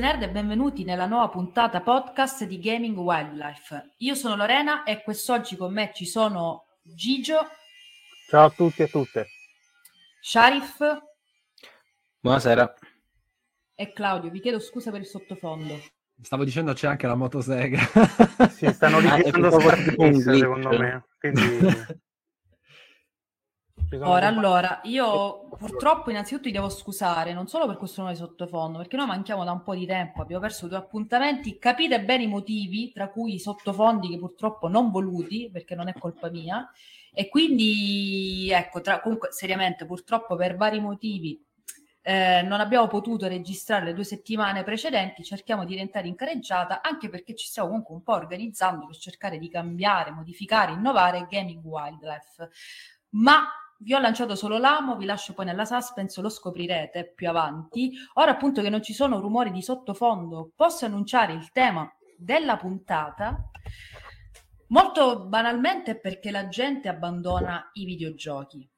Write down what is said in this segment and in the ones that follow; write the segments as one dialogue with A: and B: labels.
A: Stenerd e benvenuti nella nuova puntata podcast di Gaming Wildlife. Io sono Lorena e quest'oggi con me ci sono Gigio,
B: Ciao a tutti e a tutte.
A: Sharif
C: Buonasera.
A: e Claudio. Vi chiedo scusa per il sottofondo.
D: Stavo dicendo c'è anche la motosega.
B: Si stanno
C: Ah, un
B: Kiss,
C: glitch.
B: secondo me. Quindi...
A: Ora, allora, io purtroppo innanzitutto vi devo scusare, non solo per questo nuovo sottofondo, perché noi manchiamo da un po' di tempo, abbiamo perso due appuntamenti, capite bene i motivi, tra cui i sottofondi che purtroppo non voluti, perché non è colpa mia, e quindi, ecco, tra, comunque, seriamente, purtroppo per vari motivi eh, non abbiamo potuto registrare le due settimane precedenti, cerchiamo di diventare in careggiata, anche perché ci stiamo comunque un po' organizzando per cercare di cambiare, modificare, innovare Gaming Wildlife. Ma vi ho lanciato solo l'amo, vi lascio poi nella suspense, lo scoprirete più avanti. Ora appunto che non ci sono rumori di sottofondo, posso annunciare il tema della puntata. Molto banalmente perché la gente abbandona i videogiochi.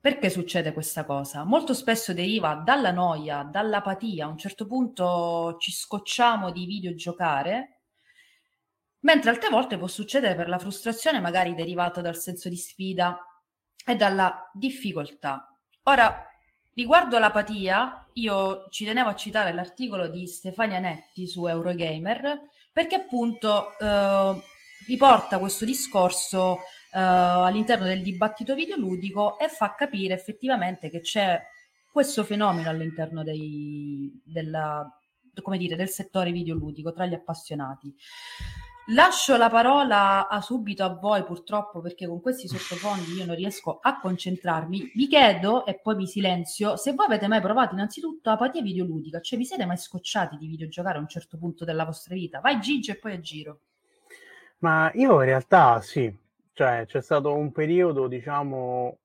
A: Perché succede questa cosa? Molto spesso deriva dalla noia, dall'apatia. A un certo punto ci scocciamo di videogiocare, mentre altre volte può succedere per la frustrazione, magari derivata dal senso di sfida e dalla difficoltà. Ora, riguardo l'apatia, io ci tenevo a citare l'articolo di Stefania Netti su Eurogamer, perché appunto eh, riporta questo discorso eh, all'interno del dibattito videoludico e fa capire effettivamente che c'è questo fenomeno all'interno dei, della, dire, del settore videoludico tra gli appassionati. Lascio la parola a subito a voi purtroppo perché con questi sottofondi io non riesco a concentrarmi. Vi chiedo e poi vi silenzio se voi avete mai provato innanzitutto apatia videoludica, cioè vi siete mai scocciati di videogiocare a un certo punto della vostra vita? Vai Gigi e poi a giro.
B: Ma io in realtà sì, cioè c'è stato un periodo, diciamo,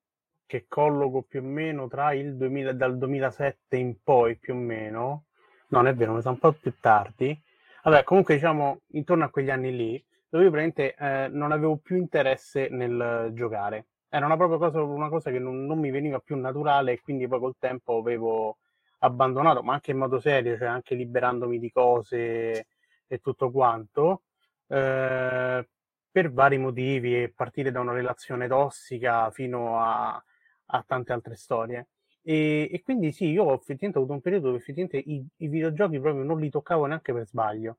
B: che colloco più o meno tra il 2000, dal 2007 in poi più o meno, no, non è vero, mi sa un po' più tardi, vabbè, comunque diciamo intorno a quegli anni lì, dove io praticamente eh, non avevo più interesse nel giocare. Era una propria cosa, una cosa che non, non mi veniva più naturale e quindi poi col tempo avevo abbandonato, ma anche in modo serio, cioè anche liberandomi di cose e tutto quanto. Eh, per vari motivi, e partire da una relazione tossica fino a, a tante altre storie. E, e quindi sì, io ho effettivamente avuto un periodo dove effettivamente i, i videogiochi proprio non li toccavo neanche per sbaglio.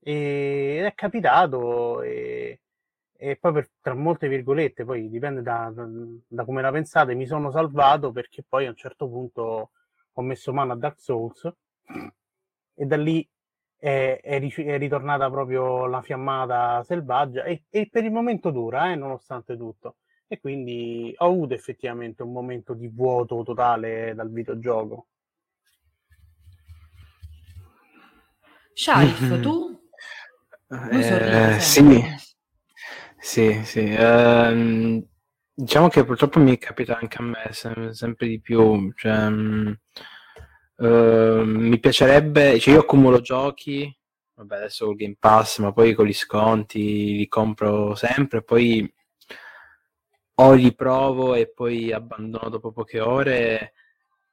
B: E, ed è capitato, e, e poi per, tra molte virgolette, poi dipende da, da, da come la pensate, mi sono salvato perché poi a un certo punto ho messo mano a Dark Souls e da lì è, è, è ritornata proprio la fiammata selvaggia e, e per il momento dura, eh, nonostante tutto. E quindi ho avuto effettivamente un momento di vuoto totale dal videogioco.
A: Sharif, tu?
C: Eh,
A: sempre.
C: sì, sì, sì. Ehm, diciamo che purtroppo mi capita anche a me sem- sempre di più. Cioè, mh, ehm, mi piacerebbe, cioè io accumulo giochi, vabbè adesso col Game Pass, ma poi con gli sconti li compro sempre, poi o li provo e poi abbandono dopo poche ore,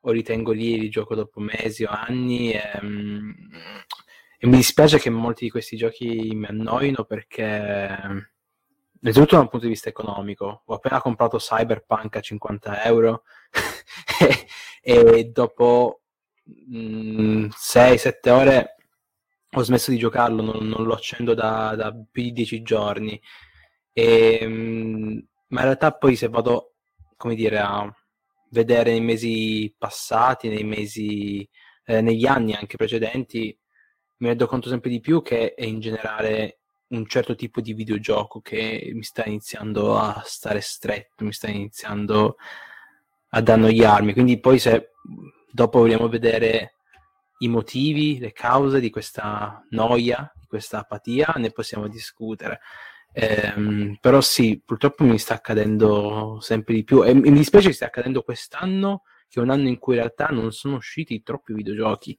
C: o li tengo lì e li gioco dopo mesi o anni. E, mh, e mi dispiace che molti di questi giochi mi annoino perché, innanzitutto da un punto di vista economico, ho appena comprato Cyberpunk a 50 euro e, e, dopo 6-7 ore ho smesso di giocarlo, non, non lo accendo da, da, più di 10 giorni. E, ma in realtà poi se vado, come dire, a vedere nei mesi passati, nei mesi, eh, negli anni anche precedenti, mi rendo conto sempre di più che è in generale un certo tipo di videogioco che mi sta iniziando a stare stretto, mi sta iniziando ad annoiarmi. Quindi poi se dopo vogliamo vedere i motivi, le cause di questa noia, di questa apatia, ne possiamo discutere. Ehm, però sì, purtroppo mi sta accadendo sempre di più e mi dispiace che stia accadendo quest'anno, che è un anno in cui in realtà non sono usciti troppi videogiochi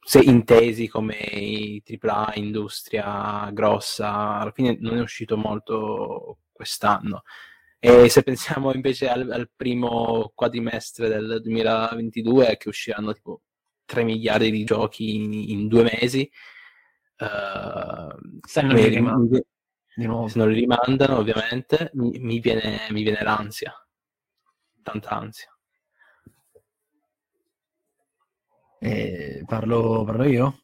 C: se intesi come AAA, industria grossa, alla fine non è uscito molto quest'anno. E se pensiamo invece al, al primo quadrimestre del 2022, che usciranno tipo 3 miliardi di giochi in, in due mesi, uh, se, non rim- se, non li rimandano, ovviamente, mi, mi, viene, mi viene l'ansia, tanta ansia.
D: Eh, parlo, parlo, io?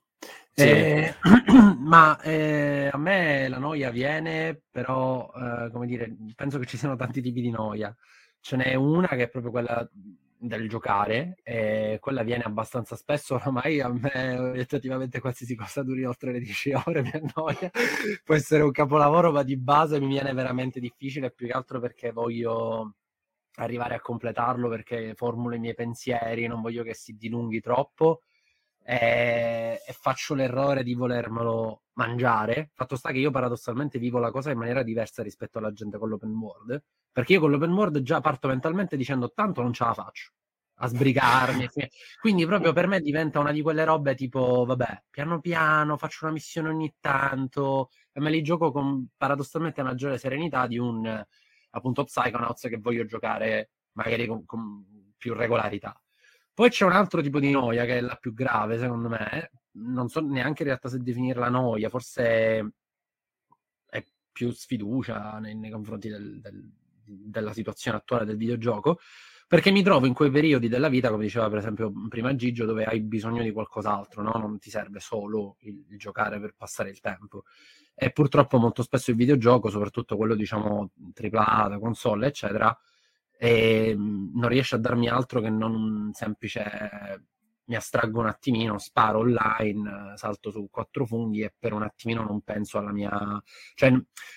D: Sì. Eh, ma eh, a me la noia viene, però, eh, come dire, penso che ci siano tanti tipi di noia. Ce n'è una che è proprio quella del giocare, e quella viene abbastanza spesso, oramai a me oggettivamente qualsiasi cosa duri oltre le 10 ore mi annoia, può essere un capolavoro, ma di base mi viene veramente difficile, più che altro perché voglio arrivare a completarlo perché formulo i miei pensieri, non voglio che si dilunghi troppo e, e, faccio l'errore di volermelo mangiare. Fatto sta che io paradossalmente vivo la cosa in maniera diversa rispetto alla gente con l'open world, perché io con l'open world già parto mentalmente dicendo tanto non ce la faccio a sbrigarmi. Quindi proprio per me diventa una di quelle robe tipo, vabbè, piano piano faccio una missione ogni tanto e me li gioco con paradossalmente maggiore serenità di un appunto Psychonauts che voglio giocare magari con, con più regolarità. Poi c'è un altro tipo di noia che è la più grave, secondo me. Non so neanche in realtà se definirla noia, forse è più sfiducia nei, nei confronti del, del, della situazione attuale del videogioco. Perché mi trovo in quei periodi della vita, come diceva per esempio prima Gigio, dove hai bisogno di qualcos'altro, no? non ti serve solo il, il giocare per passare il tempo. E purtroppo molto spesso il videogioco, soprattutto quello diciamo AAA, da console, eccetera, e, non riesce a darmi altro che non un semplice mi astraggo un attimino, sparo online, salto su quattro funghi e per un attimino non penso alla mia... cioè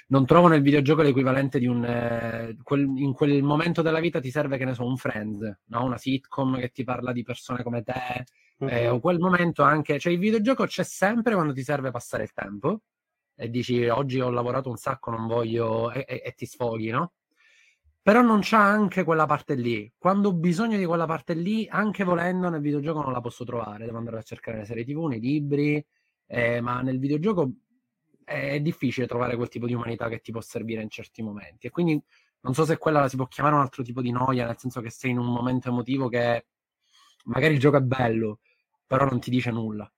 D: non trovo nel videogioco l'equivalente di un... Eh, quel, in quel momento della vita ti serve, che ne so, un friend, no? una sitcom che ti parla di persone come te, mm-hmm. eh, o quel momento anche... cioè il videogioco c'è sempre quando ti serve passare il tempo, e dici oggi ho lavorato un sacco, non voglio e, e, e ti sfoghi, no? Però non c'ha anche quella parte lì. Quando ho bisogno di quella parte lì, anche volendo nel videogioco non la posso trovare. Devo andare a cercare le serie TV, nei libri, eh, ma nel videogioco è difficile trovare quel tipo di umanità che ti può servire in certi momenti. E quindi non so se quella la si può chiamare un altro tipo di noia, nel senso che sei in un momento emotivo che magari il gioco è bello, però non ti dice nulla.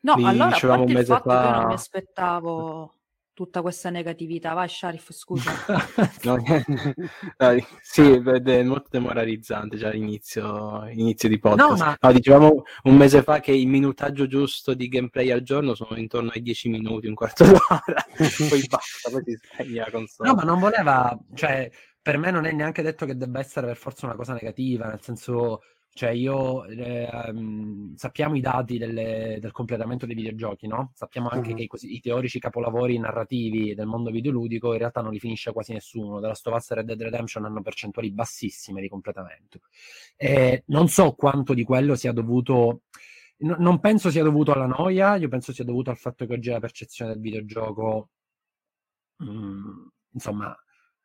A: No, Li allora a parte il fatto fa... che non mi aspettavo tutta questa negatività. Vai, Sharif, scusa.
C: no, no, sì, è molto demoralizzante già l'inizio, inizio di podcast. No, ma... no, dicevamo un mese fa che il minutaggio giusto di gameplay al giorno sono intorno ai 10 minuti, un quarto d'ora, poi basta, poi si spegne la console.
D: No, ma non voleva, cioè, per me non è neanche detto che debba essere per forza una cosa negativa, nel senso cioè io eh, um, sappiamo i dati delle, del completamento dei videogiochi, no? Sappiamo anche uh-huh. che i, così, i, teorici capolavori narrativi del mondo videoludico in realtà non li finisce quasi nessuno. The Last of Us e Red Dead Redemption hanno percentuali bassissime di completamento. E non so quanto di quello sia dovuto... No, non penso sia dovuto alla noia, io penso sia dovuto al fatto che oggi la percezione del videogioco, mh, mm, insomma,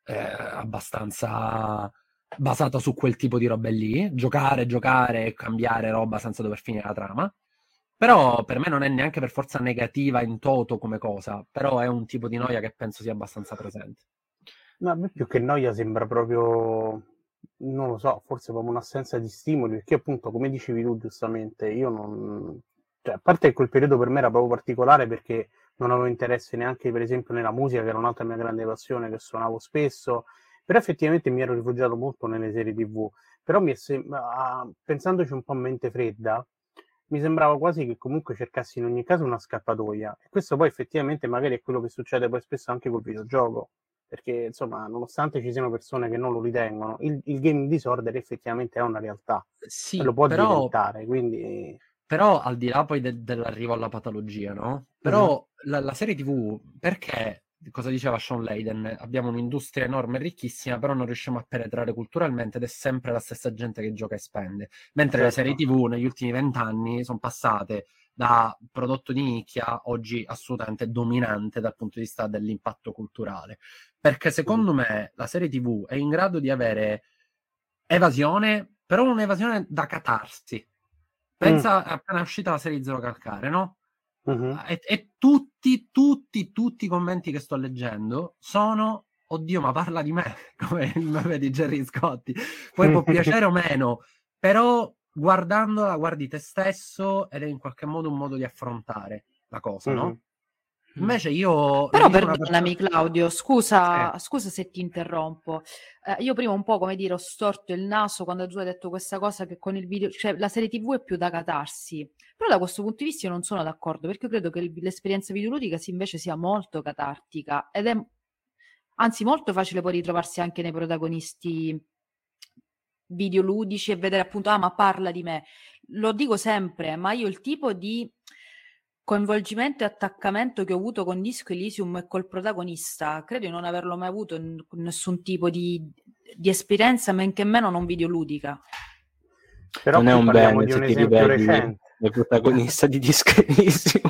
D: è abbastanza basata su quel tipo di robe lì, giocare, giocare e cambiare roba senza dover finire la trama. Però per me non è neanche per forza negativa in toto come cosa, però è un tipo di noia che penso sia abbastanza presente.
B: No, a me più che noia sembra proprio, non lo so, forse proprio un'assenza di stimoli, perché appunto, come dicevi tu giustamente, io non, cioè, a parte che quel periodo per me era proprio particolare perché non avevo interesse neanche, per esempio, nella musica, che era un'altra mia grande passione, che suonavo spesso, però effettivamente mi ero rifugiato molto nelle serie TV. Però mi sem- pensandoci un po' a mente fredda, mi sembrava quasi che comunque cercassi in ogni caso una scappatoia. E questo poi effettivamente magari è quello che succede poi spesso anche col videogioco. Perché, insomma, nonostante ci siano persone che non lo ritengono, il, il gaming disorder effettivamente è una realtà.
D: Sì,
B: lo può
D: però...
B: diventare, quindi...
D: Però al di là poi de- dell'arrivo alla patologia, no? Però mm-hmm. la, la, serie TV, perché, cosa diceva Sean Layden, abbiamo un'industria enorme e ricchissima, però non riusciamo a penetrare culturalmente ed è sempre la stessa gente che gioca e spende. Mentre certo. le serie TV negli ultimi vent'anni sono passate da prodotto di nicchia oggi assolutamente dominante dal punto di vista dell'impatto culturale. Perché secondo mm. me la serie TV è in grado di avere evasione, però un'evasione da catarsi Pensa mm. appena uscita la serie Zero Calcare, no? Uh-huh. E, e, tutti, tutti, tutti i commenti che sto leggendo sono oddio, ma parla di me, come il meme di Jerry Scotti. Poi può piacere o meno, però guardandola guardi te stesso ed è in qualche modo un modo di affrontare la cosa, uh-huh. no? Invece io...
A: Però perdonami persona... Claudio, scusa, eh. scusa se ti interrompo. Eh, io prima un po', come dire, ho storto il naso quando tu hai detto questa cosa che con il video, cioè la serie TV è più da catarsi. Però da questo punto di vista io non sono d'accordo, perché io credo che l'esperienza videoludica invece sia molto catartica ed è anzi molto facile poi ritrovarsi anche nei protagonisti videoludici e vedere appunto, ah ma parla di me. Lo dico sempre, ma io il tipo di coinvolgimento e attaccamento che ho avuto con Disco Elysium e col protagonista, credo di non averlo mai avuto in nessun tipo di, di esperienza, men che meno non videoludica.
C: Però non è un bene di un esempio recente. Il protagonista di Disco Elysium.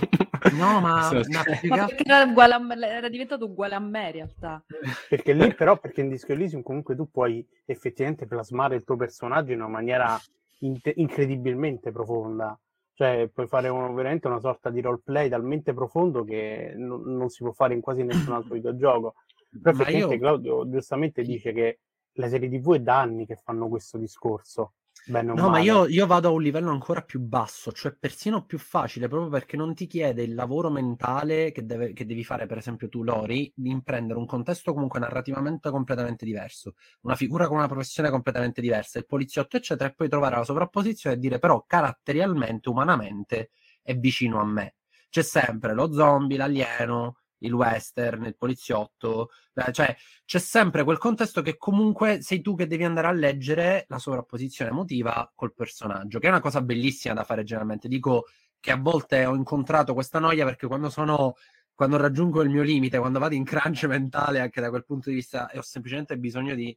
A: No, ma, ma perché era, a me, era, diventato uguale a me in realtà.
B: Perché lì però, perché in Disco Elysium comunque tu puoi effettivamente plasmare il tuo personaggio in una maniera in- incredibilmente profonda cioè, puoi fare un, veramente una sorta di roleplay talmente profondo che non, non si può fare in quasi nessun altro videogioco. Però effettivamente io... Claudio giustamente dice che le serie TV è da anni che fanno questo discorso.
D: Bene no, ma io, io, vado a un livello ancora più basso, cioè persino più facile, proprio perché non ti chiede il lavoro mentale che, deve, che devi fare, per esempio tu, Lori, di imprendere un contesto comunque narrativamente completamente diverso, una figura con una professione completamente diversa, il poliziotto, eccetera, e poi trovare la sovrapposizione e dire però caratterialmente, umanamente, è vicino a me. C'è sempre lo zombie, l'alieno, il western, il poliziotto, cioè c'è sempre quel contesto che comunque sei tu che devi andare a leggere la sovrapposizione emotiva col personaggio, che è una cosa bellissima da fare generalmente. Dico che a volte ho incontrato questa noia perché quando sono quando raggiungo il mio limite, quando vado in crunch mentale anche da quel punto di vista e ho semplicemente bisogno di,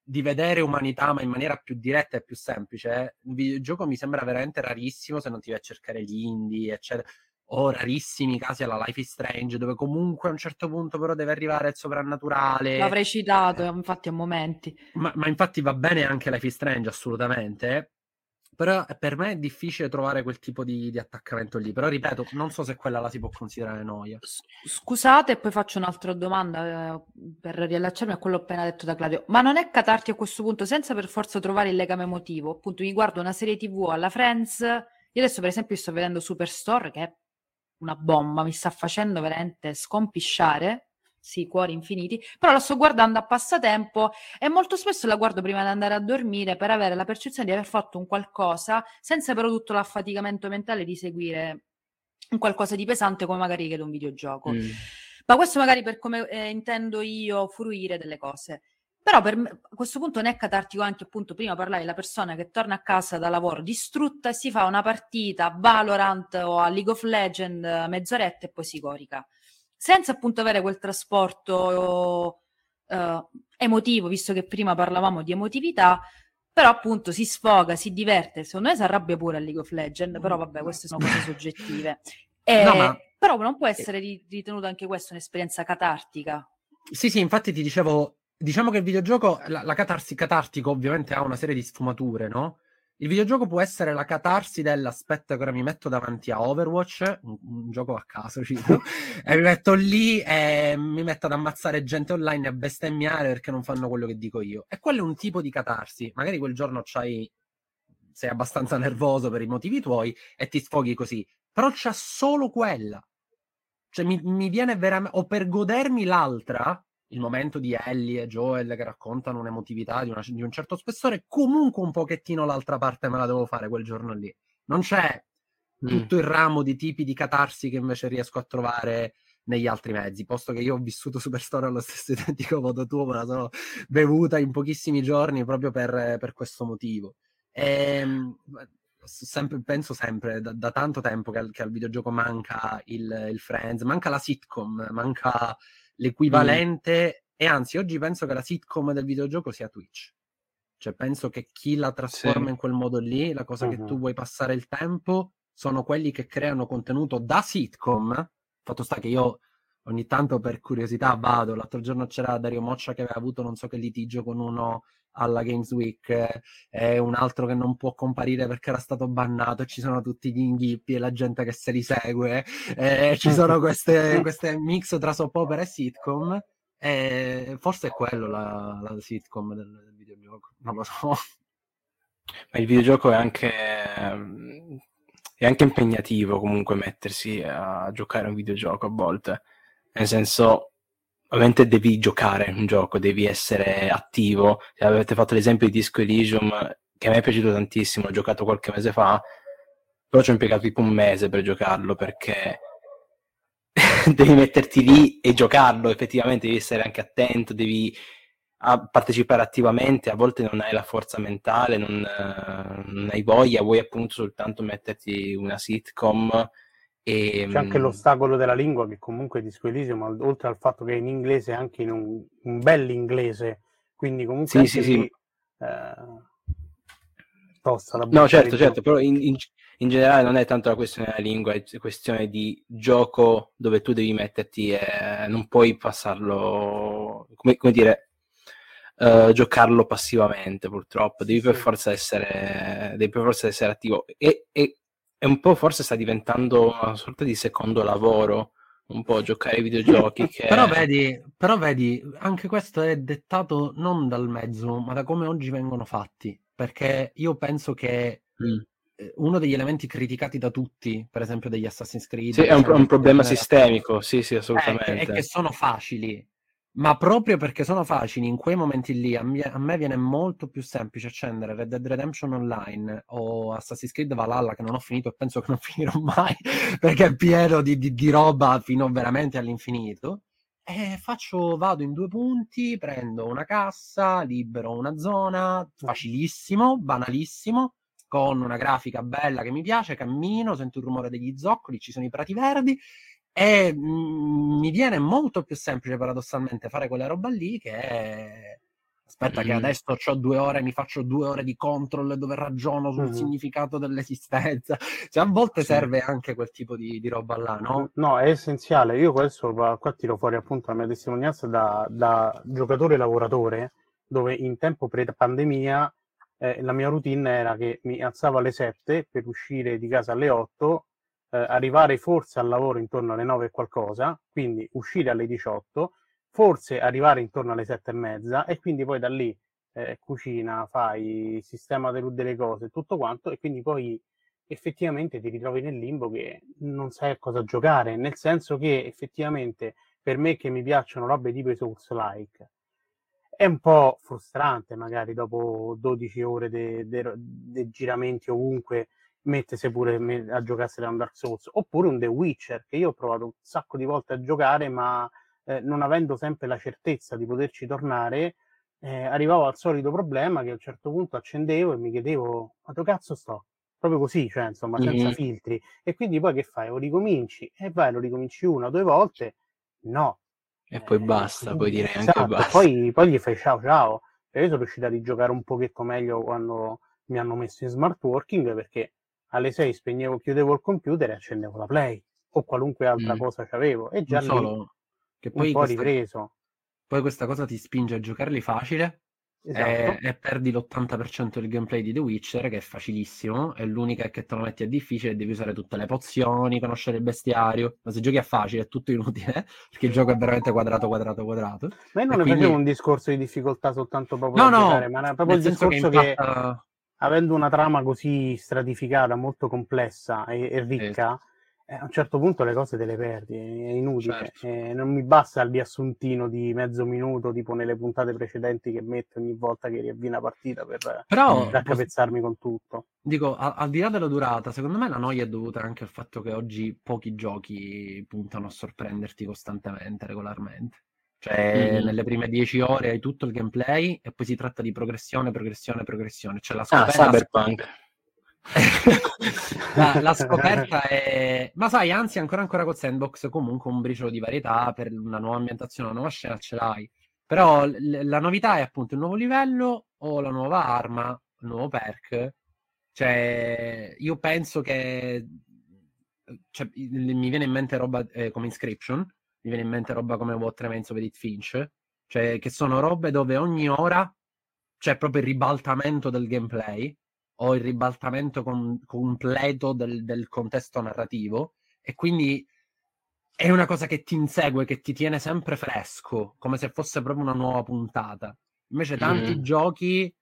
D: di vedere umanità ma in maniera più diretta e più semplice, eh. il videogioco mi sembra veramente rarissimo se non ti vai a cercare gli indie, eccetera o rarissimi casi alla Life is Strange, dove comunque a un certo punto però deve arrivare il soprannaturale.
A: L'avrei citato, eh, infatti, a momenti.
D: Ma, ma, infatti va bene anche Life is Strange, assolutamente. Però per me è difficile trovare quel tipo di, di, attaccamento lì. Però ripeto, non so se quella la si può considerare noia.
A: Scusate, e poi faccio un'altra domanda eh, per riallacciarmi a quello appena detto da Claudio. Ma non è catarti a questo punto, senza per forza trovare il legame emotivo? Appunto, mi guardo una serie TV alla Friends. Io adesso, per esempio, sto vedendo Superstore, che è una bomba, mi sta facendo veramente scompisciare. Sì, cuori infiniti, però la sto guardando a passatempo e molto spesso la guardo prima di andare a dormire per avere la percezione di aver fatto un qualcosa senza però tutto l'affaticamento mentale di seguire un qualcosa di pesante come magari che un videogioco. Mm. Ma questo magari per come eh, intendo io fruire delle cose. Però per me, a questo punto non è catartico anche appunto prima parlare della persona che torna a casa da lavoro distrutta e si fa una partita a Valorant o a League of Legends mezz'oretta e poi si corica. Senza appunto avere quel trasporto uh, emotivo, visto che prima parlavamo di emotività, però appunto si sfoga, si diverte, secondo me si arrabbia pure a League of Legends, però vabbè queste sono cose soggettive. E, no, ma... Però non può essere ritenuto anche questa un'esperienza catartica.
D: Sì, sì, infatti ti dicevo, Diciamo che il videogioco, la, la catarsi catartico ovviamente ha una serie di sfumature, no? Il videogioco può essere la catarsi dell'aspetto che ora mi metto davanti a Overwatch, un, un gioco a caso, cito, e mi metto lì e mi metto ad ammazzare gente online e a bestemmiare perché non fanno quello che dico io. E quello è un tipo di catarsi. Magari quel giorno c'hai sei abbastanza nervoso per i motivi tuoi e ti sfoghi così. Però c'è solo quella. Cioè mi, mi viene veramente... O per godermi l'altra, il momento di Ellie e Joel che raccontano un'emotività di, una, di, un certo spessore, comunque un pochettino l'altra parte me la devo fare quel giorno lì. Non c'è mm. tutto il ramo di tipi di catarsi che invece riesco a trovare negli altri mezzi, posto che io ho vissuto Superstore allo stesso identico modo tuo, me la sono bevuta in pochissimi giorni proprio per, per questo motivo. E, ehm, sempre, penso sempre, da, da tanto tempo che al, che al, videogioco manca il, il Friends, manca la sitcom, manca l'equivalente mm. e anzi oggi penso che la sitcom del videogioco sia Twitch. Cioè penso che chi la trasforma sì. in quel modo lì, la cosa uh-huh. che tu mm-hmm. vuoi passare il tempo, sono quelli che creano contenuto da sitcom. Fatto sta che io ogni tanto per curiosità vado, l'altro giorno c'era Dario Moccia che aveva avuto non so che litigio con uno alla Games Week e un altro che non può comparire perché era stato bannato ci sono tutti gli inghippi e la gente che se li segue e ci sono queste, queste mix tra soap opera e sitcom e forse è quello la, la sitcom del, del, videogioco non lo so.
C: Ma il videogioco è anche è anche impegnativo comunque mettersi a giocare un videogioco a volte. Nel senso ovviamente devi giocare un gioco, devi essere attivo. Se avete fatto l'esempio di Disco Elysium, che a me è piaciuto tantissimo, l'ho giocato qualche mese fa, però ci ho impiegato tipo un mese per giocarlo perché devi metterti lì e giocarlo, effettivamente devi essere anche attento, devi partecipare attivamente, a volte non hai la forza mentale, non, non hai voglia, vuoi appunto soltanto metterti una sitcom
B: e, ehm, C'è anche l'ostacolo della lingua che comunque di Squelisio, ma oltre al fatto che è in inglese, anche in un, un bel inglese, quindi comunque
C: sì, sì, sì.
B: Eh, tosta
C: da No, certo, certo, però in, in, in, generale non è tanto la questione della lingua, è questione di gioco dove tu devi metterti e non puoi passarlo, come, come dire, uh, giocarlo passivamente purtroppo, devi per forza essere, devi per forza essere attivo. E, e e un po' forse sta diventando una sorta di secondo lavoro, un po' giocare ai videogiochi. Che...
D: però, vedi, però vedi, anche questo è dettato non dal mezzo, ma da come oggi vengono fatti. Perché io penso che mm. Eh, uno degli elementi criticati da tutti, per esempio degli Assassin's Creed...
C: Sì, è un, un problema sistemico, sì, sì, assolutamente.
D: È, è che sono facili ma proprio perché sono facili, in quei momenti lì a me, a me, viene molto più semplice accendere Red Dead Redemption Online o Assassin's Creed Valhalla che non ho finito e penso che non finirò mai perché è pieno di, di, di roba fino veramente all'infinito. E faccio, vado in due punti, prendo una cassa, libero una zona, facilissimo, banalissimo, con una grafica bella che mi piace, cammino, sento il rumore degli zoccoli, ci sono i prati verdi e mh, mm, mi viene molto più semplice paradossalmente fare quella roba lì che è... Aspetta, mm. che adesso ho due ore, mi faccio due ore di control dove ragiono sul mm. significato dell'esistenza. Cioè, a volte sì. serve anche quel tipo di, di, roba là, no?
B: No, è essenziale. Io questo qua tiro fuori appunto la mia testimonianza da, da giocatore lavoratore, dove in tempo pre-pandemia eh, la mia routine era che mi alzavo alle 7 per uscire di casa alle 8 eh, arrivare forse al lavoro intorno alle 9 e qualcosa, quindi uscire alle 18, forse arrivare intorno alle 7 e mezza e quindi poi da lì eh, cucina, fai sistema delle, cose, tutto quanto e quindi poi effettivamente ti ritrovi nel limbo che non sai a cosa giocare, nel senso che effettivamente per me che mi piacciono robe tipo i Souls like è un po' frustrante magari dopo 12 ore di giramenti ovunque mettese pure a giocarsela un Dark Souls oppure un The Witcher che io ho provato un sacco di volte a giocare ma eh, non avendo sempre la certezza di poterci tornare eh, arrivavo al solito problema che a un certo punto accendevo e mi chiedevo ma dove cazzo sto? proprio così cioè insomma senza mm-hmm. filtri e quindi poi che fai? o ricominci e vai lo ricominci una o due volte no
C: e poi eh, basta poi direi esatto. anche basta
B: poi, poi gli fai ciao ciao e io sono riuscito a rigiocare un pochetto meglio quando mi hanno messo in smart working perché alle 6 spegnevo, chiudevo il computer e accendevo la play o qualunque altra mm. cosa c'avevo e già non lì solo, che poi un po' questa, ripreso.
D: Poi questa cosa ti spinge a giocarli facile esatto. e, e, perdi l'80% del gameplay di The Witcher che è facilissimo e l'unica che te lo metti è difficile devi usare tutte le pozioni, conoscere il bestiario ma se giochi a facile è tutto inutile perché il gioco è veramente quadrato quadrato quadrato
B: ma io non e ne quindi... facevo un discorso di difficoltà soltanto proprio no, no, giocare, ma proprio il discorso che, impatta... che avendo una trama così stratificata, molto complessa e, e ricca, eh, a un certo punto le cose te le perdi, è inutile. Certo. Eh, non mi basta il riassuntino di mezzo minuto, tipo nelle puntate precedenti che metto ogni volta che riavvii una partita per Però, raccapezzarmi con tutto.
D: Dico, al, al, di là della durata, secondo me la noia è dovuta anche al fatto che oggi pochi giochi puntano a sorprenderti costantemente, regolarmente. Cioè, mm. nelle prime dieci ore hai tutto il gameplay e poi si tratta di progressione, progressione, progressione. Cioè, la
C: ah, scoperta... Ah, Cyberpunk.
D: la, la, scoperta è... Ma sai, anzi, ancora ancora con Sandbox comunque un briciolo di varietà per una nuova ambientazione, una nuova scena ce l'hai. Però l- la novità è appunto il nuovo livello o la nuova arma, il nuovo perk. Cioè, io penso che... Cioè, mi viene in mente roba eh, come Inscription, mi viene in mente roba come What Remains of Edith Finch, cioè che sono robe dove ogni ora c'è proprio il ribaltamento del gameplay o il ribaltamento con, completo del, del, contesto narrativo e quindi è una cosa che ti insegue, che ti tiene sempre fresco, come se fosse proprio una nuova puntata. Invece tanti mm. giochi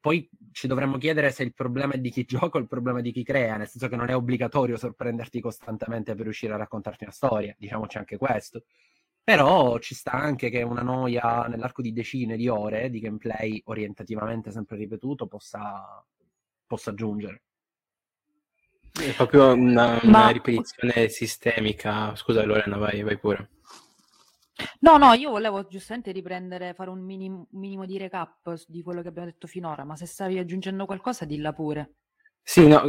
D: poi ci dovremmo chiedere se il problema è di chi gioca o il problema è di chi crea, nel senso che non è obbligatorio sorprenderti costantemente per riuscire a raccontarti una storia, diciamoci anche questo. Però ci sta anche che una noia nell'arco di decine di ore di gameplay orientativamente sempre ripetuto possa, possa giungere.
C: È proprio una, una Ma... ripetizione sistemica. Scusa Lorena, vai, vai pure.
A: No, no, io volevo giustamente riprendere, fare un minimo, un minimo di recap di quello che abbiamo detto finora, ma se stavi aggiungendo qualcosa, dilla pure.
C: Sì, no,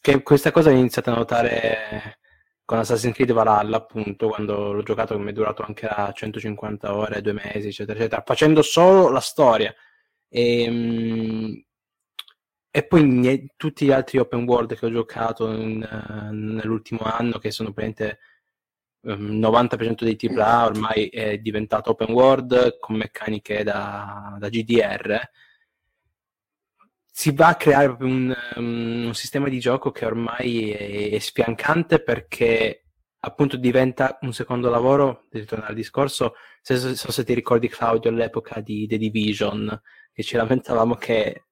C: che questa cosa ho iniziato a notare con Assassin's Creed Valhalla, appunto, quando l'ho giocato, che mi è durato anche a 150 ore, due mesi, eccetera, eccetera, facendo solo la storia. E, mm, e poi tutti gli altri open world che ho giocato in, uh, nell'ultimo anno, che sono praticamente il 90% dei AAA ormai è diventato open world con meccaniche da, da GDR si va a creare un, um, un, sistema di gioco che ormai è, è, sfiancante perché appunto diventa un secondo lavoro, ritornare al discorso, se, so se ti ricordi Claudio all'epoca di The Division, che ci lamentavamo che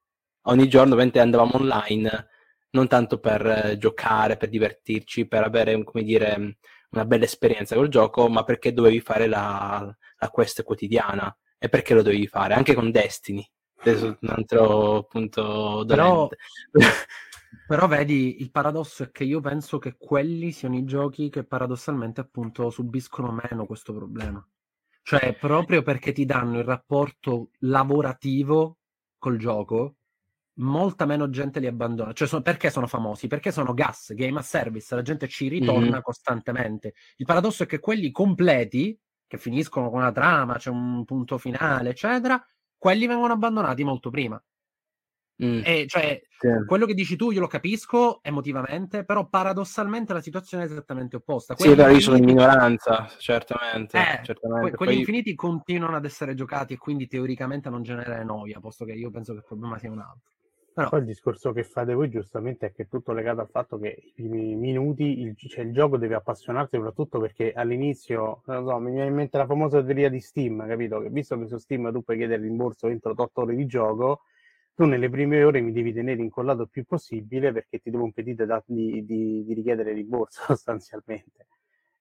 C: ogni giorno andavamo online, non tanto per eh, giocare, per divertirci, per avere, come dire, una bella esperienza col gioco, ma perché dovevi fare la, la quest quotidiana e perché lo dovevi fare, anche con Destiny. Un altro punto
D: però, però vedi, il paradosso è che io penso che quelli siano i giochi che paradossalmente appunto subiscono meno questo problema. Cioè, proprio perché ti danno il rapporto lavorativo col gioco, molta meno gente li abbandona. Cioè, sono, perché sono famosi? Perché sono gas, game a service, la gente ci ritorna mm. costantemente. Il paradosso è che quelli completi, che finiscono con una trama, c'è un punto finale, eccetera, quelli vengono abbandonati molto prima. Mm. E cioè, sì. quello che dici tu io lo capisco emotivamente, però paradossalmente la situazione è esattamente opposta.
C: Quelli sì, però io sono in minoranza, certamente.
D: Eh,
C: certamente.
D: Que- quelli Poi... infiniti continuano ad essere giocati e quindi teoricamente non generare noia, posto che io penso che il problema sia un altro.
B: Però... Poi il discorso che fate voi giustamente è che è tutto legato al fatto che i primi minuti il, cioè il gioco deve appassionarti soprattutto perché all'inizio, non so, mi viene in mente la famosa teoria di Steam, capito? Che visto che su Steam tu puoi chiedere il rimborso entro 8 ore di gioco, tu nelle prime ore mi devi tenere incollato il più possibile perché ti devo impedire da, di, di, di, richiedere rimborso sostanzialmente.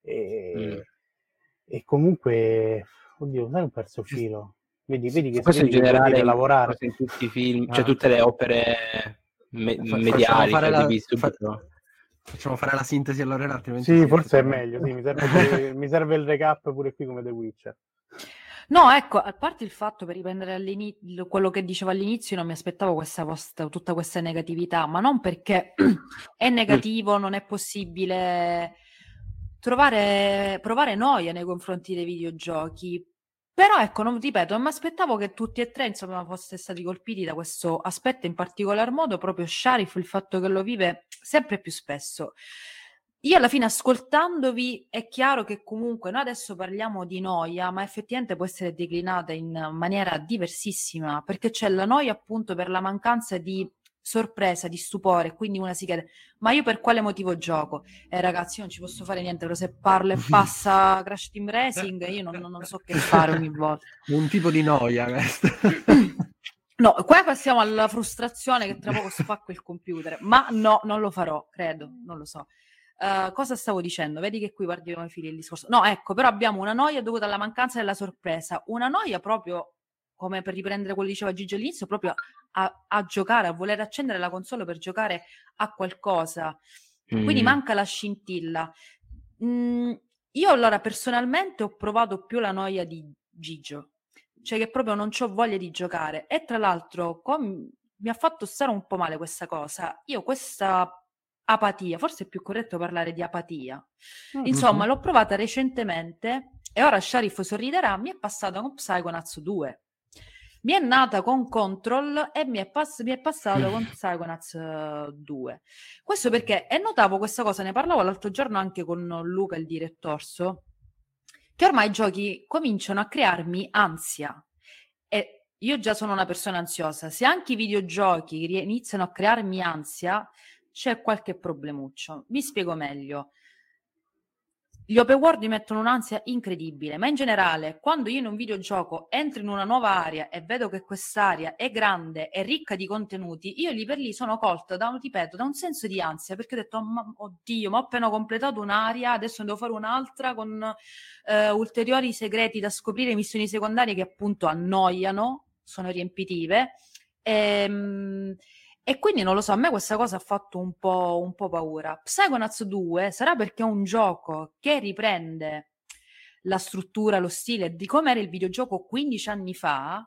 B: E, mm. e comunque, oddio, sai ho perso il filo. Vedi, vedi che
C: questo in generale lavorare in tutti i film, ah. cioè tutte le opere me- mediali che
D: la, visto, fa- Facciamo fare la sintesi allora altrimenti
B: Sì, forse è meglio, sì, mi, serve, mi serve il recap pure qui come The Witcher.
A: No, ecco, a parte il fatto per riprendere quello che dicevo all'inizio, non mi aspettavo questa posta, tutta questa negatività, ma non perché è negativo, non è possibile trovare, provare noia nei confronti dei videogiochi, però ecco, non, ripeto, non mi aspettavo che tutti e tre insomma foste stati colpiti da questo aspetto in particolar modo, proprio Sharif, il fatto che lo vive sempre più spesso. Io alla fine ascoltandovi è chiaro che comunque noi adesso parliamo di noia, ma effettivamente può essere declinata in maniera diversissima, perché c'è la noia appunto per la mancanza di sorpresa, di stupore, quindi una si chiede, ma io per quale motivo gioco? Eh ragazzi, io non ci posso fare niente, però se parla e passa Crash Team Racing, io non, non so che fare ogni volta.
D: Un tipo di noia.
A: No, qua passiamo alla frustrazione che tra poco spacco il computer, ma no, non lo farò, credo, non lo so. Uh, cosa stavo dicendo? Vedi che qui guardiamo i fili il discorso. No, ecco, però abbiamo una noia dovuta alla mancanza della sorpresa, una noia proprio come per riprendere quello che diceva Gigi all'inizio, proprio a, a giocare, a voler accendere la console per giocare a qualcosa. Mm. Quindi manca la scintilla. Mm, io allora personalmente ho provato più la noia di Gigio, cioè che proprio non ho voglia di giocare. E tra l'altro com- mi ha fatto stare un po' male questa cosa. Io questa apatia, forse è più corretto parlare di apatia. Mm-hmm. Insomma, l'ho provata recentemente e ora Sharif sorriderà, mi è passata con Psychonauts 2. Mi è nata con Control e mi è, pass- mi è passata con Psychonauts 2. Questo perché, e notavo questa cosa, ne parlavo l'altro giorno anche con Luca, il direttorso, che ormai i giochi cominciano a crearmi ansia. E io già sono una persona ansiosa. Se anche i videogiochi iniziano a crearmi ansia, c'è qualche problemuccio. Mi spiego meglio. Gli open world mi mettono un'ansia incredibile, ma in generale, quando io in un videogioco entro in una nuova area e vedo che quest'area è grande e ricca di contenuti, io lì per lì sono colto da, ripeto, da un senso di ansia, perché ho detto, oh, ma, oddio, ma ho appena completato un'area, adesso ne devo fare un'altra con eh, ulteriori segreti da scoprire, missioni secondarie che appunto annoiano, sono riempitive. Ehm, e quindi non lo so, a me questa cosa ha fatto un po', un po paura. Psychonauts 2 sarà perché è un gioco che riprende la struttura, lo stile di come era il videogioco 15 anni fa.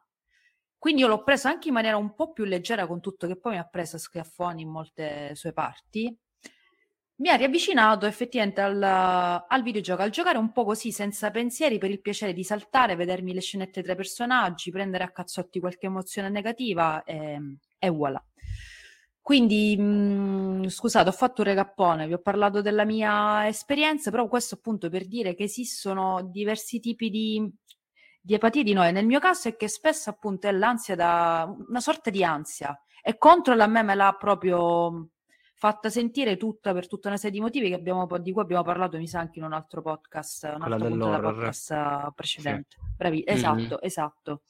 A: Quindi io l'ho preso anche in maniera un po' più leggera con tutto che poi mi ha preso a schiaffoni in molte sue parti. Mi ha riavvicinato effettivamente al, al videogioco, al giocare un po' così, senza pensieri, per il piacere di saltare, vedermi le scenette tra i personaggi, prendere a cazzotti qualche emozione negativa e, e voilà. Quindi, mh, scusate, ho fatto un recappone, vi ho parlato della mia esperienza, però questo appunto per dire che esistono diversi tipi di, di epatie di noi. Nel mio caso è che spesso appunto è l'ansia da una sorta di ansia e contro a me me l'ha proprio fatta sentire tutta per tutta una serie di motivi che abbiamo, di cui abbiamo parlato, mi sa, anche in un altro podcast, un altro punto della podcast precedente. Sì. Bravi, esatto, mm-hmm. esatto.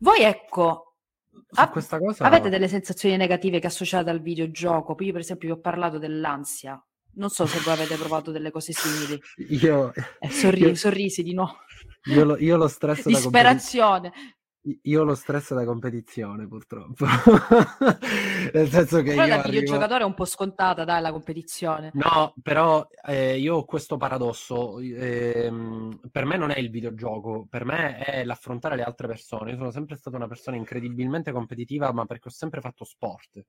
A: Voi ecco, Ah, cosa... Avete delle sensazioni negative che associate al videogioco? Io, per esempio, vi ho parlato dell'ansia. Non so se voi avete provato delle cose simili.
D: Io...
A: Eh, sorri- io... Sorrisi di no.
D: Io lo, io lo stress
A: Disperazione.
D: Io ho lo stress da competizione, purtroppo. Nel senso che
A: però
D: io
A: da videogiocatore è un po' scontata, dai, la competizione.
D: No, però eh, io ho questo paradosso. Eh, per me non è il videogioco, per me è l'affrontare le altre persone. Io sono sempre stata una persona incredibilmente competitiva, ma perché ho sempre fatto sport.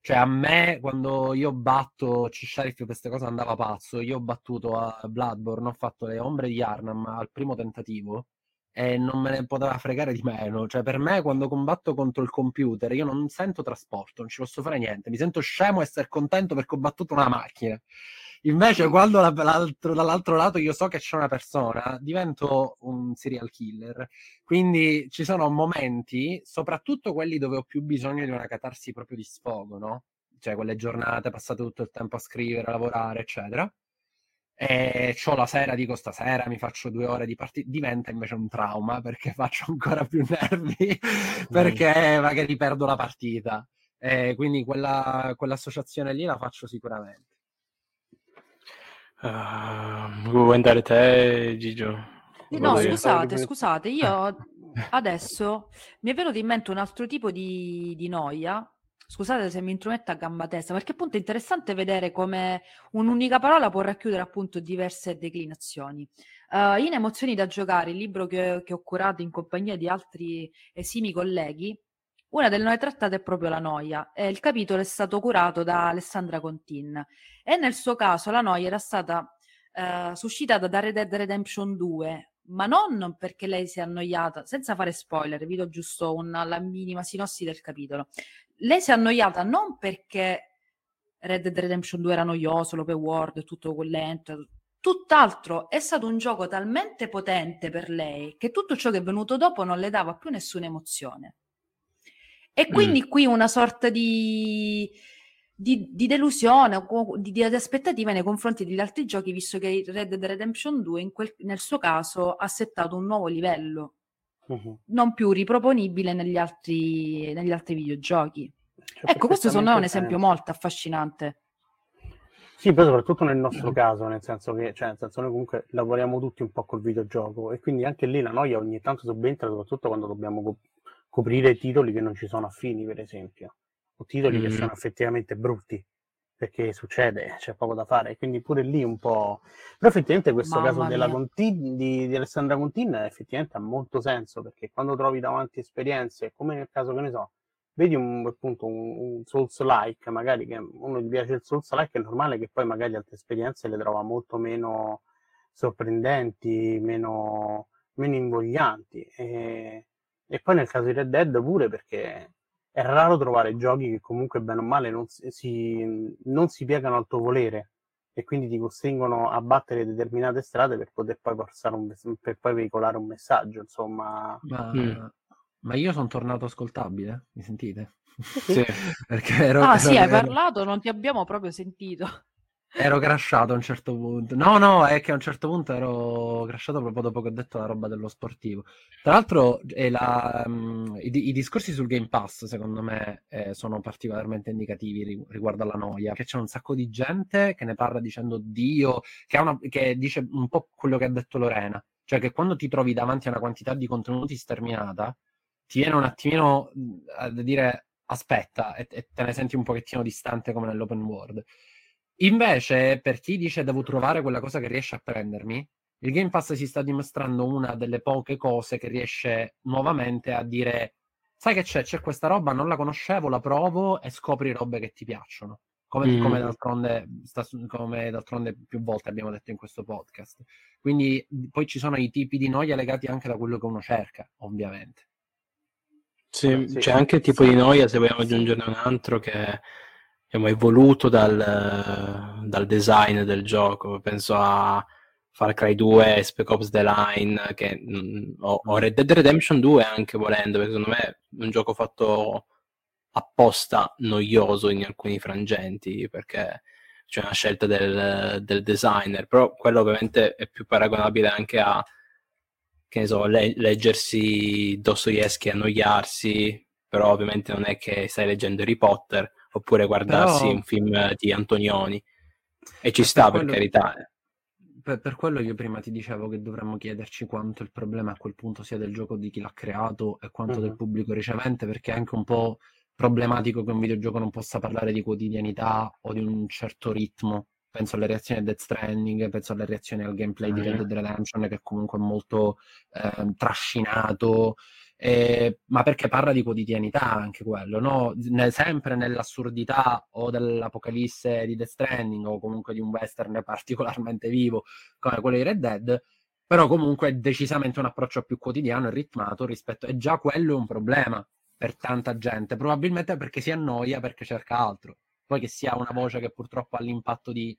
D: Cioè, a me, quando io batto C-Sheriff queste cose andava pazzo. Io ho battuto a Bloodborne, ho fatto le ombre di Arnam al primo tentativo e non me ne poteva fregare di meno. Cioè, per me, quando combatto contro il computer, io non sento trasporto, non ci posso fare niente. Mi sento scemo e essere contento perché ho battuto una macchina. Invece, quando dall'altro lato io so che c'è una persona, divento un serial killer. Quindi ci sono momenti, soprattutto quelli dove ho più bisogno di una catarsi proprio di sfogo, no? Cioè, quelle giornate passate tutto il tempo a scrivere, a lavorare, eccetera e ho la sera, dico stasera mi faccio due ore di partita, diventa invece un trauma perché faccio ancora più nervi perché magari perdo la partita. E quindi quella, quell'associazione lì la faccio sicuramente.
C: Uh, vuoi andare te, Gigio?
A: No, scusate, scusate, io adesso mi è venuto in mente un altro tipo di, di noia Scusate se mi intrometto a gamba testa, perché appunto è interessante vedere come un'unica parola può racchiudere appunto diverse declinazioni. Uh, in Emozioni da giocare, il libro che, che, ho curato in compagnia di altri esimi colleghi, una delle noie trattate è proprio la noia e il capitolo è stato curato da Alessandra Contin e nel suo caso la noia era stata uh, suscitata da Red Dead Redemption 2, ma non perché lei si è annoiata, senza fare spoiler, vi do giusto una, la minima sinossi del capitolo. Lei si è annoiata non perché Red Dead Redemption 2 era noioso, l'open world, tutto lento, tutt'altro, è stato un gioco talmente potente per lei che tutto ciò che è venuto dopo non le dava più nessuna emozione. E quindi mm. qui una sorta di di, di delusione o di, di, aspettative nei confronti degli altri giochi, visto che Red Dead Redemption 2 quel, nel suo caso ha settato un nuovo livello. Uh-huh. non più riproponibile negli altri, negli altri videogiochi. Cioè, ecco, questo secondo me è un esempio molto affascinante.
B: Sì, poi soprattutto nel nostro caso, nel senso che cioè, nel senso noi comunque lavoriamo tutti un po' col videogioco e quindi anche lì la noia ogni tanto subentra, soprattutto quando dobbiamo co- coprire titoli che non ci sono affini, per esempio, o titoli mm. che sono effettivamente brutti, perché succede, c'è poco da fare, quindi pure lì un po'... Però effettivamente questo Mamma caso della Contin, di, di, Alessandra Contin effettivamente ha molto senso, perché quando trovi davanti esperienze, come nel caso che ne so, vedi un, appunto un, un Souls-like, magari che uno gli piace il Souls-like, è normale che poi magari altre esperienze le trova molto meno sorprendenti, meno, meno invoglianti. E, e, poi nel caso di Red Dead pure perché è raro trovare giochi che comunque bene o male non si, non si piegano al tuo volere e quindi ti costringono a battere determinate strade per poter poi, un, per poi veicolare un messaggio, insomma.
D: Ma... Mm ma io sono tornato ascoltabile, mi sentite?
C: Sì.
A: Perché ero, ah ero, sì, hai ero... parlato, non ti abbiamo proprio sentito.
D: Ero crashato a un certo punto. No, no, è che a un certo punto ero crashato proprio dopo che ho detto la roba dello sportivo. Tra l'altro, la, um, i, i, discorsi sul Game Pass, secondo me, eh, sono particolarmente indicativi riguardo alla noia. Che c'è un sacco di gente che ne parla dicendo Dio, che, una, che dice un po' quello che ha detto Lorena. Cioè che quando ti trovi davanti a una quantità di contenuti sterminata, ti viene un attimino a dire aspetta e, e, te ne senti un pochettino distante come nell'open world. Invece, per chi dice devo trovare quella cosa che riesce a prendermi, il Game Pass si sta dimostrando una delle poche cose che riesce nuovamente a dire sai che c'è, c'è questa roba, non la conoscevo, la provo e scopri robe che ti piacciono. Come, mm. come, d'altronde, sta, come d'altronde più volte abbiamo detto in questo podcast. Quindi poi ci sono i tipi di noia legati anche da quello che uno cerca, ovviamente.
C: Sì, sì, c'è anche il tipo di noia, se vogliamo aggiungerne un altro, che diciamo, è voluto dal, dal, design del gioco. Penso a Far Cry 2, Spec Ops The Line, che, mh, o, o, Red Dead Redemption 2 anche volendo, perché secondo me è un gioco fatto apposta noioso in alcuni frangenti, perché c'è una scelta del, del designer, però quello ovviamente è più paragonabile anche a che ne so, le- leggersi Dostoevsky, annoiarsi, però ovviamente non è che stai leggendo Harry Potter, oppure guardarsi però... un film di Antonioni. E ci sta, per, per carità.
D: Per, per, quello io prima ti dicevo che dovremmo chiederci quanto il problema a quel punto sia del gioco di chi l'ha creato e quanto uh-huh. del pubblico ricevente, perché è anche un po' problematico che un videogioco non possa parlare di quotidianità o di un certo ritmo penso alle reazioni a Death Stranding, penso alle reazioni al gameplay mm. di Red Dead Redemption che comunque è molto eh, trascinato, eh, ma perché parla di quotidianità anche quello, no? ne, sempre nell'assurdità o dell'apocalisse di Death Stranding o comunque di un western particolarmente vivo come quello di Red Dead, però comunque è decisamente un approccio più quotidiano e ritmato rispetto, e già quello è un problema per tanta gente, probabilmente perché si annoia perché cerca altro poi che sia una voce che purtroppo ha l'impatto di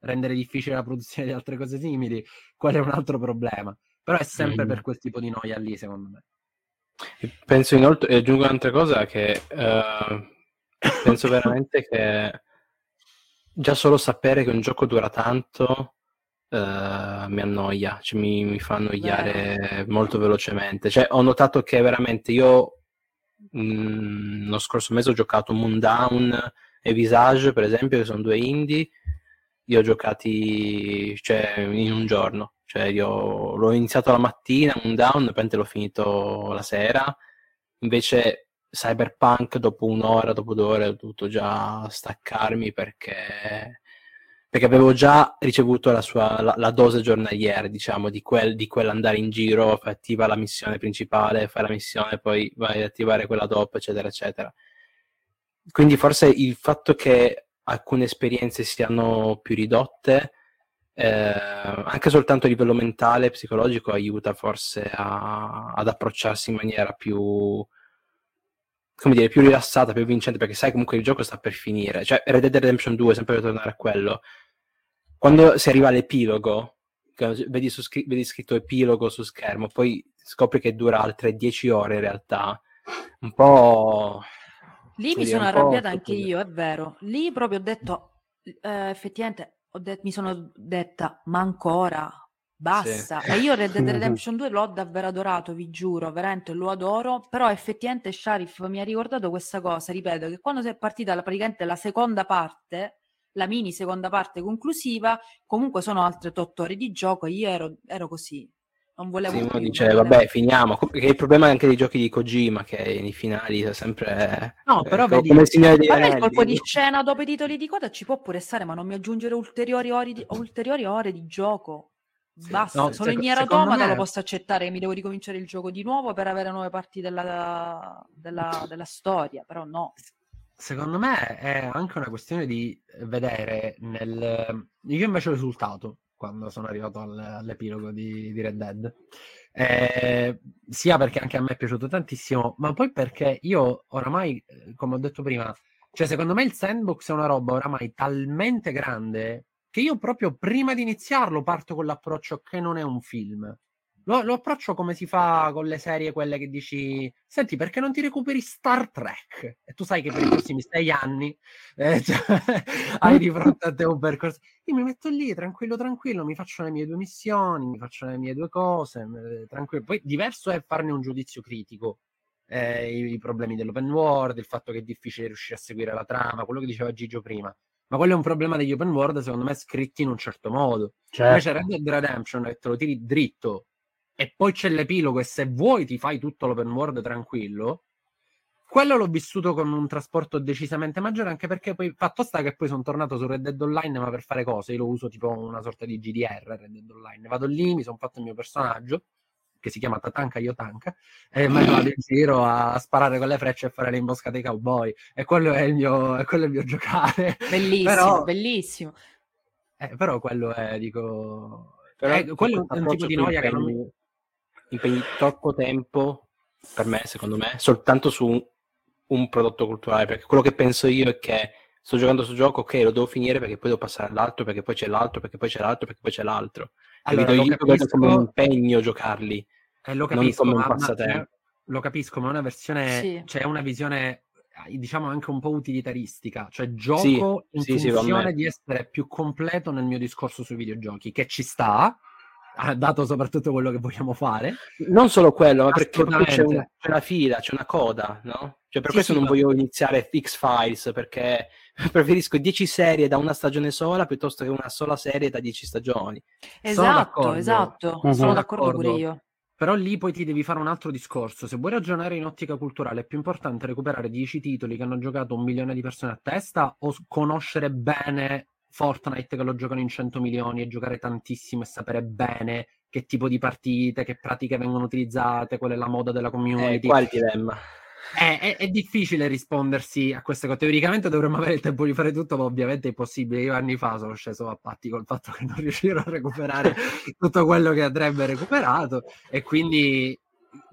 D: rendere difficile la produzione di altre cose simili, quello è un altro problema. Però è sempre mm. per quel tipo di noia lì, secondo me.
C: Penso inoltre, e aggiungo un'altra cosa, che uh, penso veramente che già solo sapere che un gioco dura tanto uh, mi annoia, cioè mi, mi fa annoiare Beh. molto velocemente. Cioè, ho notato che veramente io mh, mm, lo scorso mese ho giocato Moondown e Visage, per esempio, che sono due indie, io ho giocati cioè, in un giorno. Cioè, io l'ho iniziato la mattina, un down, poi l'ho finito la sera. Invece Cyberpunk dopo un'ora, dopo due ore ho dovuto già staccarmi perché, perché avevo già ricevuto la, sua, la, la dose giornaliera, diciamo, di, quel, di quell'andare in giro, attiva la missione principale, fai la missione, poi vai ad attivare quella dopo, eccetera, eccetera. Quindi forse il fatto che alcune esperienze siano più ridotte, eh, anche soltanto a livello mentale, psicologico, aiuta forse a, ad approcciarsi in maniera più, come dire, più rilassata, più vincente, perché sai comunque il gioco sta per finire. Cioè, Red Dead Redemption 2, sempre per tornare a quello, quando si arriva all'epilogo, vedi, su, vedi scritto epilogo su schermo, poi scopri che dura altre 10 ore in realtà, un po'
A: Lì mi sono arrabbiata anche io, è vero. Lì proprio ho detto, eh, effettivamente, det- mi sono detta, ma ancora, Basta. Sì. E io Red Dead Redemption 2 l'ho davvero adorato, vi giuro, veramente lo adoro. Però effettivamente Sharif mi ha ricordato questa cosa, ripeto, che quando si è partita la, praticamente la seconda parte, la mini seconda parte conclusiva, comunque sono altre 8 ore di gioco e io ero, ero così. Non volevo
C: sì, uno dice, volevo... vabbè, finiamo. Che il problema anche dei giochi di Kojima, che nei finali è sempre...
D: No, però eh,
A: vedi... Come il signore di il colpo di scena dopo i titoli di coda ci può pure stare, ma non mi aggiungere ulteriori ore di, ulteriori ore di gioco. Basta, no, solo in Nier Automata me... lo posso accettare che mi devo ricominciare il gioco di nuovo per avere nuove parti della, della, della storia, però no.
D: Secondo me è anche una questione di vedere nel... Io invece ho risultato quando sono arrivato al, all'epilogo di, di Red Dead. Eh, sia perché anche a me è piaciuto tantissimo, ma poi perché io oramai, eh, come ho detto prima, cioè secondo me il sandbox è una roba oramai talmente grande che io proprio prima di iniziarlo parto con l'approccio che non è un film. Lo, lo, approccio come si fa con le serie, quelle che dici, senti, perché non ti recuperi Star Trek? E tu sai che per i prossimi sei anni eh, cioè, hai di fronte a te un percorso. Io mi metto lì, tranquillo, tranquillo, mi faccio le mie due missioni, mi faccio le mie due cose, tranquillo. Poi diverso è farne un giudizio critico. Eh, i, i problemi dell'open world, il fatto che è difficile riuscire a seguire la trama, quello che diceva Gigio prima. Ma quello è un problema degli open world, secondo me, scritti in un certo modo. Certo. Invece Red Dead Redemption, che te lo tiri dritto e poi c'è l'epilogo e se vuoi ti fai tutto l'open world tranquillo, quello l'ho vissuto con un trasporto decisamente maggiore, anche perché poi fatto sta che poi sono tornato su Red Dead Online, ma per fare cose, io lo uso tipo una sorta di GDR Red Dead Online. Vado lì, mi sono fatto il mio personaggio, che si chiama Tatanka Yotanka, e me vado in giro a sparare con le frecce e fare le imboscate ai cowboy. E quello è il mio, quello è il mio giocare.
A: Bellissimo, però, bellissimo.
D: Eh, però quello è, dico... Però eh, quello è un tipo di noia che non mi
C: impegni troppo tempo, per me, secondo me, soltanto su un, un, prodotto culturale, perché quello che penso io è che sto giocando su gioco, ok, lo devo finire perché poi devo passare all'altro, perché poi c'è l'altro, perché poi c'è l'altro, perché poi c'è l'altro. Allora, io capisco... come un impegno giocarli,
D: eh, lo capisco, non come un passatempo. Ma, lo capisco, ma è una versione, sì. cioè una visione diciamo anche un po' utilitaristica, cioè gioco sì, in sì, funzione sì, di essere più completo nel mio discorso sui videogiochi, che ci sta, dato soprattutto quello che vogliamo fare.
C: Non solo quello, ma perché c'è una, c'è una, fila, c'è una coda, no? Cioè per sì, questo sì, non voglio iniziare X-Files, perché preferisco 10 serie da una stagione sola piuttosto che una sola serie da 10 stagioni.
A: Esatto, esatto, uh-huh. sono d'accordo, d'accordo pure io.
D: Però lì poi ti devi fare un altro discorso. Se vuoi ragionare in ottica culturale, è più importante recuperare 10 titoli che hanno giocato un milione di persone a testa o conoscere bene Fortnite che lo giocano in 100 milioni e giocare tantissimo e sapere bene che tipo di partite, che pratiche vengono utilizzate, qual è la moda della community.
C: Eh, qual è il dilemma?
D: È, è, è, difficile rispondersi a queste cose. Teoricamente dovremmo avere il tempo di fare tutto, ma ovviamente è impossibile. Io anni fa sono sceso a patti col fatto che non riuscirò a recuperare tutto quello che andrebbe recuperato. E quindi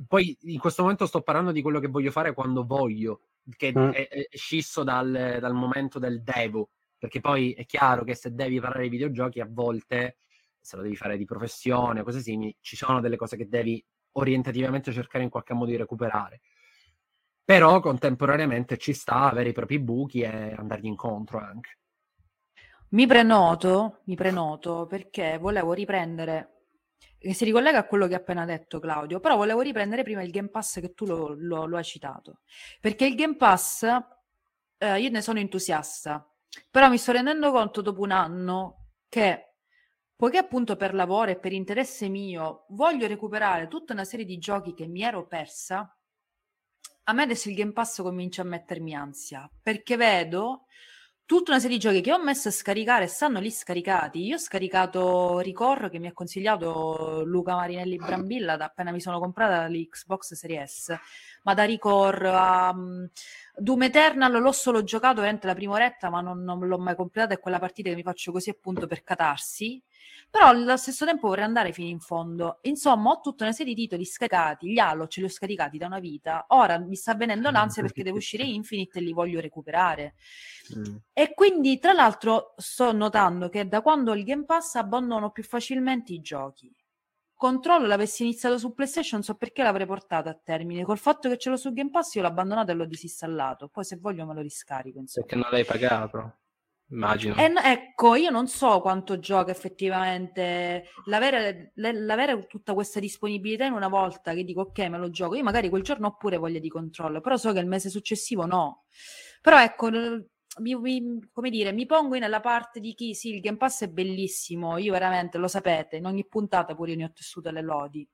D: poi in questo momento sto parlando di quello che voglio fare quando voglio, che mm. è, è, scisso dal, dal momento del devo perché poi è chiaro che se devi parlare di videogiochi a volte, se lo devi fare di professione cose simili, ci sono delle cose che devi orientativamente cercare in qualche modo di recuperare. Però contemporaneamente ci sta avere i propri buchi e andargli incontro anche.
A: Mi prenoto, mi prenoto perché volevo riprendere che si ricollega a quello che ha appena detto Claudio, però volevo riprendere prima il Game Pass che tu lo, lo, lo hai citato, perché il Game Pass, eh, io ne sono entusiasta, però mi sto rendendo conto dopo un anno che, poiché appunto per lavoro e per interesse mio voglio recuperare tutta una serie di giochi che mi ero persa, a me adesso il Game Pass comincia a mettermi ansia, perché vedo tutta una serie di giochi che ho messo a scaricare e stanno lì scaricati. Io ho scaricato Ricorro che mi ha consigliato Luca Marinelli Brambilla da appena mi sono comprata l'Xbox Series S, ma da Ricorro a um, Doom Eternal l'ho solo giocato veramente la prima oretta, ma non, non l'ho mai completato. È quella partita che mi faccio così appunto per catarsi. Però allo stesso tempo vorrei andare fino in fondo. Insomma, ho tutta una serie di titoli scaricati. Gli Halo ce li ho scaricati da una vita. Ora mi sta venendo l'ansia perché devo uscire Infinite e li voglio recuperare. Mm. E quindi, tra l'altro, sto notando che da quando il Game Pass abbandono più facilmente i giochi. Controllo l'avessi iniziato su PlayStation, so perché l'avrei portato a termine. Col fatto che ce l'ho su Game Pass, io l'ho abbandonato e l'ho disinstallato. Poi, se voglio, me lo riscarico.
C: Insomma. Perché non l'hai pagato? Immagino.
A: E, ecco, io non so quanto gioca effettivamente l'avere, l'avere, tutta questa disponibilità in una volta che dico ok, me lo gioco. Io magari quel giorno ho pure voglia di controllo, però so che il mese successivo no. Però ecco, mi, mi, come dire, mi pongo nella parte di chi sì, il Game Pass è bellissimo. Io veramente lo sapete, in ogni puntata pure io ne ho tessuto le lodi.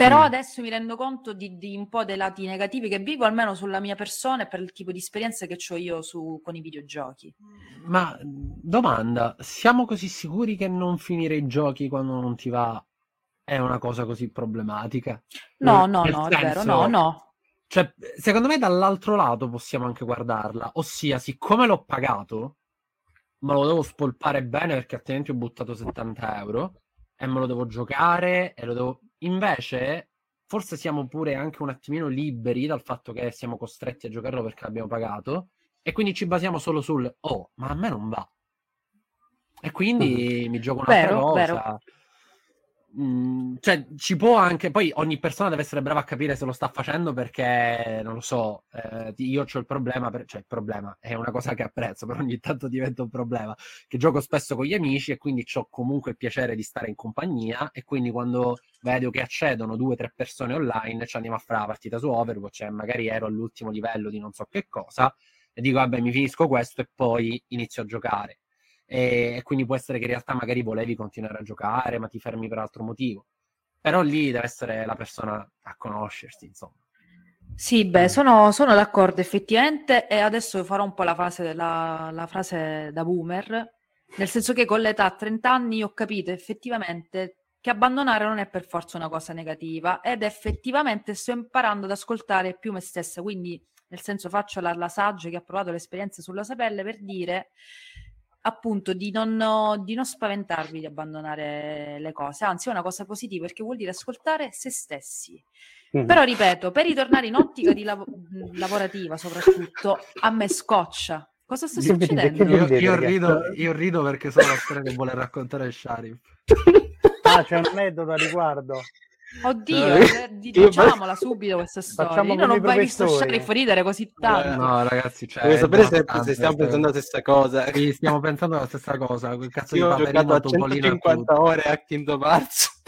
A: Però mm. adesso mi rendo conto di, di, un po' dei lati negativi che vivo, almeno sulla mia persona e per il tipo di esperienza che ho io su, con i videogiochi.
D: Ma domanda, siamo così sicuri che non finire i giochi quando non ti va è una cosa così problematica?
A: No, no, no, senso, è vero, no, no.
D: Cioè, secondo me dall'altro lato possiamo anche guardarla, ossia, siccome l'ho pagato, me lo devo spolpare bene perché altrimenti ho buttato 70 euro e me lo devo giocare e lo devo Invece, forse siamo pure anche un attimino liberi dal fatto che siamo costretti a giocarlo perché l'abbiamo pagato e quindi ci basiamo solo sul oh, ma a me non va. E quindi mm. mi gioco un'altra vero, cosa. Vero. Mm, cioè, ci può anche. Poi ogni persona deve essere brava a capire se lo sta facendo perché non lo so. Eh, io ho il problema, per, cioè il problema è una cosa che apprezzo, però ogni tanto diventa un problema. Che gioco spesso con gli amici e quindi ho comunque il piacere di stare in compagnia. E quindi quando vedo che accedono due o tre persone online, ci andiamo a fare la partita su Overwatch e magari ero all'ultimo livello di non so che cosa. E dico, vabbè, mi finisco questo e poi inizio a giocare e quindi può essere che in realtà magari volevi continuare a giocare, ma ti fermi per altro motivo. Però lì deve essere la persona a conoscersi, insomma.
A: Sì, beh, sono, sono d'accordo effettivamente e adesso farò un po' la, fase, la, la frase da boomer, nel senso che con l'età a 30 anni ho capito effettivamente che abbandonare non è per forza una cosa negativa ed effettivamente sto imparando ad ascoltare più me stessa, quindi nel senso faccio la, la saggia che ha provato l'esperienza sulla sapelle per dire appunto di non, di non, spaventarvi di abbandonare le cose, anzi è una cosa positiva perché vuol dire ascoltare se stessi. Mm-hmm. Però ripeto, per ritornare in ottica di lav- lavorativa soprattutto, a me scoccia. Cosa sta succedendo?
D: Io, io, rido, io rido perché sono la storia che vuole raccontare Sharif.
B: Ah, c'è un aneddoto a riguardo.
A: Oddio, eh, diciamola subito questa storia. Io non ho mai visto Sheriff ridere così tanto.
D: Eh, no, ragazzi, cioè,
C: Devo sapere se, se, stiamo pensando la stessa cosa.
D: Sì, stiamo pensando la stessa cosa. Quel cazzo
C: Io di ho giocato a 150 ore a Kingdom Hearts.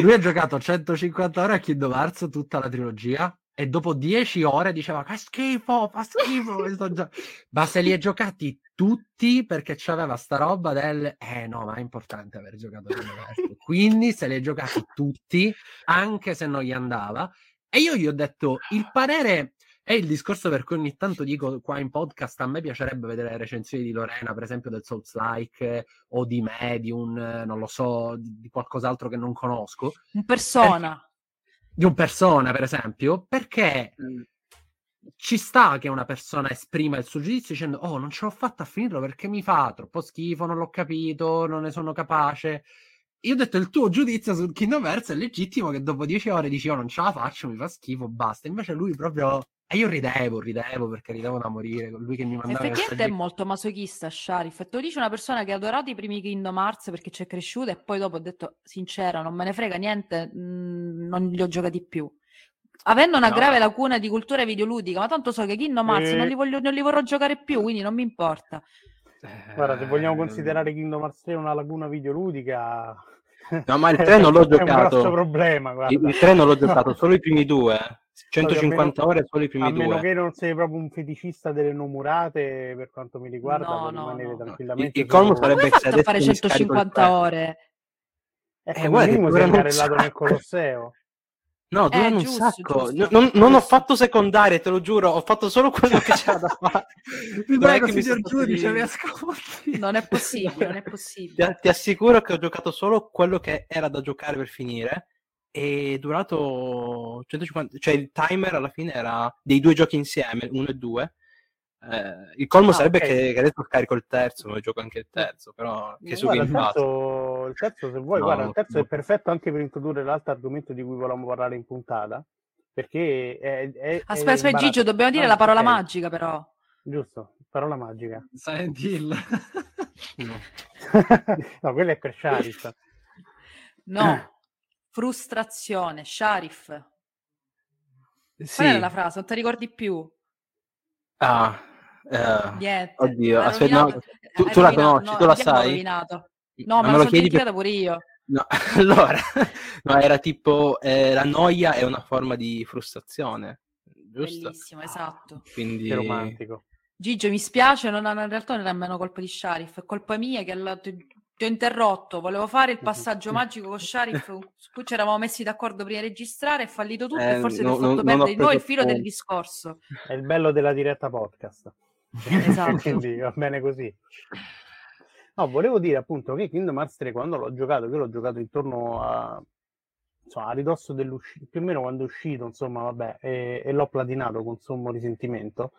D: Lui ha giocato 150 ore a Kingdom Hearts tutta la trilogia e dopo 10 ore diceva fa schifo, fa schifo. Ma se li hai giocati tutti perché c'aveva sta roba del eh no, ma è importante aver giocato l'universo. Quindi se li hai giocati tutti, anche se non gli andava. E io gli ho detto il parere è il discorso per cui ogni tanto dico qua in podcast a me piacerebbe vedere le recensioni di Lorena, per esempio del Souls Like o di Medium, non lo so, di qualcos'altro che non conosco.
A: Un persona.
D: Perché, di un persona, per esempio, perché mm ci sta che una persona esprima il suo giudizio dicendo oh non ce l'ho fatta a finirlo perché mi fa troppo schifo, non l'ho capito, non ne sono capace. Io ho detto il tuo giudizio su Kingdom Hearts è legittimo che dopo dieci ore dici oh non ce la faccio, mi fa schifo, basta. Invece lui proprio... E io ridevo, ridevo perché ridevo da morire, con lui che mi mandava...
A: Effettivamente è molto masochista, Sharif. Te lo dice una persona che ha adorato i primi Kingdom Hearts perché ci è cresciuta e poi dopo ho detto sincera, non me ne frega niente, mh, mm, non li ho giocati più avendo una no. grave lacuna di cultura videoludica, ma tanto so che Kingdom Hearts e... non, li voglio, non li vorrò giocare più, quindi non mi importa.
B: Guarda, se vogliamo considerare Kingdom Hearts 3 una laguna videoludica...
C: No, ma il 3 non l'ho giocato.
B: È un problema,
C: guarda. Il 3 non l'ho giocato, solo i primi due. 150 meno, ore solo i primi
B: a
C: due.
B: A meno che non sei proprio un feticista delle nomurate, per quanto mi riguarda, no, no, no. tranquillamente.
C: Il, il colmo sarebbe
A: se fare 150 ore.
B: Ecco, eh, guarda, minimo sei incarellato nel Colosseo.
C: No, durano eh, un sacco. Giusto. Non, non ho fatto secondarie, te lo giuro, ho fatto solo quello che c'era da fare.
D: mi prego, che signor giudice, mi ascolti.
A: Non è possibile, non è possibile.
C: Ti, ti, assicuro che ho giocato solo quello che era da giocare per finire è durato 150, cioè il timer alla fine era dei due giochi insieme, uno e due, eh, il colmo ah, sarebbe okay. che, che, adesso scarico il terzo, ma gioco anche il terzo, però che su
B: guarda, il, terzo, il terzo, se vuoi, no, guarda, il terzo no. è perfetto anche per introdurre l'altro argomento di cui volevamo parlare in puntata, perché è, è
A: Aspetta, aspetta Gigio, dobbiamo dire no, la parola okay. magica però.
B: Giusto, parola magica.
D: Silent Hill.
B: no. no, quello è per Sharif.
A: No, frustrazione, Sharif. Sì. Qual era la frase? Non ti ricordi più?
C: Ah, Uh, oddio, aspetta, no, tu, tu la conosci, no, tu la sai?
A: No, ma me lo chiedi per... pure io.
C: No, allora, no, era tipo eh, la noia è una forma di frustrazione, giusto?
A: Bellissimo, esatto.
C: Quindi...
B: Che romantico.
A: Gigio, mi spiace, non, in realtà non è nemmeno colpa di Sharif, è colpa mia che la, ti, ho interrotto, volevo fare il passaggio magico con Sharif, cui ci eravamo messi d'accordo prima di registrare, è fallito tutto eh, e forse no, ti ho fatto no, perdere di noi il filo del discorso.
B: È il bello della diretta podcast.
A: Esatto.
B: Quindi va bene così. No, volevo dire appunto che Kingdom Hearts 3 quando l'ho giocato, io l'ho giocato intorno a insomma, a ridosso dell'uscita, più o meno quando è uscito, insomma, vabbè, e, e l'ho platinato con sommo risentimento.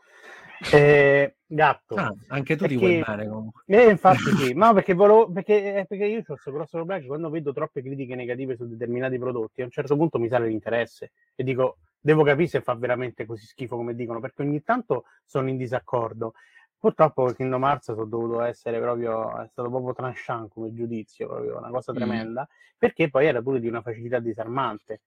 B: Eh, gatto.
D: Ah, anche tu perché... ti vuoi bene comunque.
B: Eh, infatti sì, no, perché, volevo, perché, eh, perché io ho questo grosso problema che quando vedo troppe critiche negative su determinati prodotti, a un certo punto mi sale l'interesse e dico, devo capire se fa veramente così schifo come dicono, perché ogni tanto sono in disaccordo. Purtroppo Kingdom Hearts sono dovuto essere proprio, è stato proprio tranchant come giudizio, proprio una cosa mm. tremenda, mm. perché poi era pure di una facilità disarmante.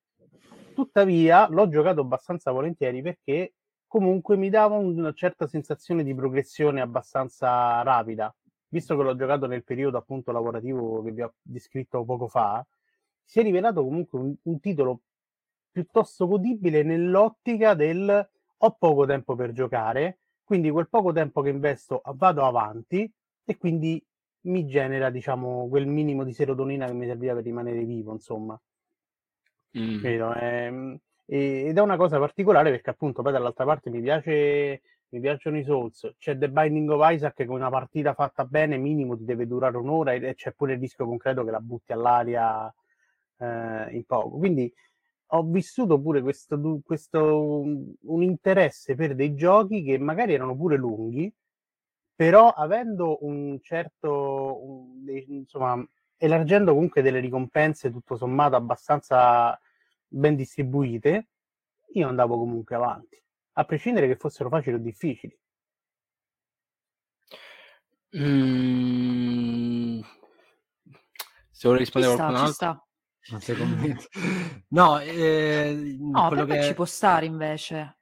B: Tuttavia l'ho giocato abbastanza volentieri perché comunque mi dava una certa sensazione di progressione abbastanza rapida. Visto che l'ho giocato nel periodo appunto lavorativo che vi ho descritto poco fa, si è rivelato comunque un, un titolo piuttosto godibile nell'ottica del ho poco tempo per giocare, quindi quel poco tempo che investo vado avanti e quindi mi genera, diciamo, quel minimo di serotonina che mi serviva per rimanere vivo, insomma. Mm. Ehm, ed è una cosa particolare perché appunto poi dall'altra parte mi piace mi piacciono i Souls, c'è The Binding of Isaac che con una partita fatta bene minimo ti deve durare un'ora e c'è pure il rischio concreto che la butti all'aria eh, in poco. Quindi ho vissuto pure questo, questo, un interesse per dei giochi che magari erano pure lunghi, però avendo un certo, un, insomma, elargendo comunque delle ricompense tutto sommato abbastanza ben distribuite, io andavo comunque avanti, a prescindere che fossero facili o difficili.
C: Mm. Se vuole rispondere
A: ci
C: a qualcun
A: sta,
C: altro.
D: Non sei? No, eh,
A: no per che... ci può stare invece.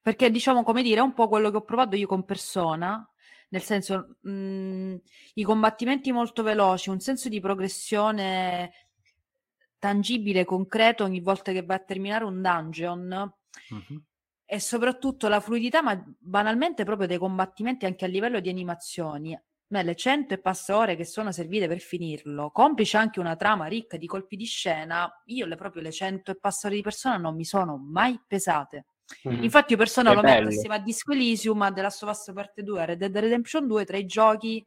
A: Perché diciamo, come dire, è un po' quello che ho provato io con persona, nel senso, mh, mhmm, i combattimenti molto veloci, un senso di progressione tangibile, concreto ogni volta che va a terminare un dungeon. Mm-hmm. E soprattutto la fluidità, ma banalmente proprio dei combattimenti anche a livello di animazioni le cento e passa ore che sono servite per finirlo, complice anche una trama ricca di colpi di scena, io le proprio le cento e passa ore di persona non mi sono mai pesate. Mm. Infatti io persona È lo bello. metto assieme a Disco Elysium, a The Last of Us Parte 2, a Red Dead Redemption 2, tra i giochi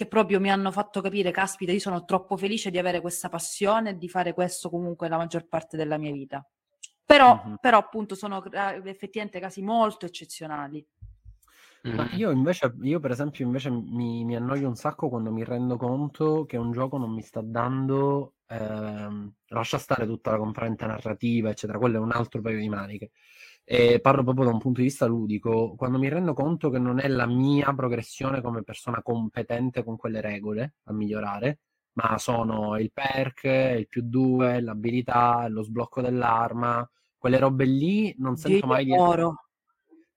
A: che proprio mi hanno fatto capire, caspita, io sono troppo felice di avere questa passione e di fare questo comunque la maggior parte della mia vita. Però, mm-hmm. però appunto sono effettivamente casi molto eccezionali.
D: Ma io invece, io per esempio, invece mi, mi annoio un sacco quando mi rendo conto che un gioco non mi sta dando, ehm, lascia stare tutta la componente narrativa, eccetera, quello è un altro paio di maniche. E parlo proprio da un punto di vista ludico, quando mi rendo conto che non è la mia progressione come persona competente con quelle regole a migliorare, ma sono il perk, il più due, l'abilità, lo sblocco dell'arma, quelle robe lì non sento mai di...
A: Oro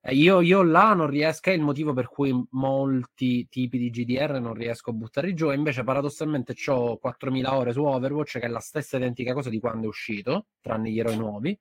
D: eh, io, io, là non riesco, è il motivo per cui molti tipi di GDR non riesco a buttare giù, e invece paradossalmente ho 4.000 ore su Overwatch, che è la stessa identica cosa di quando è uscito, tranne gli eroi nuovi,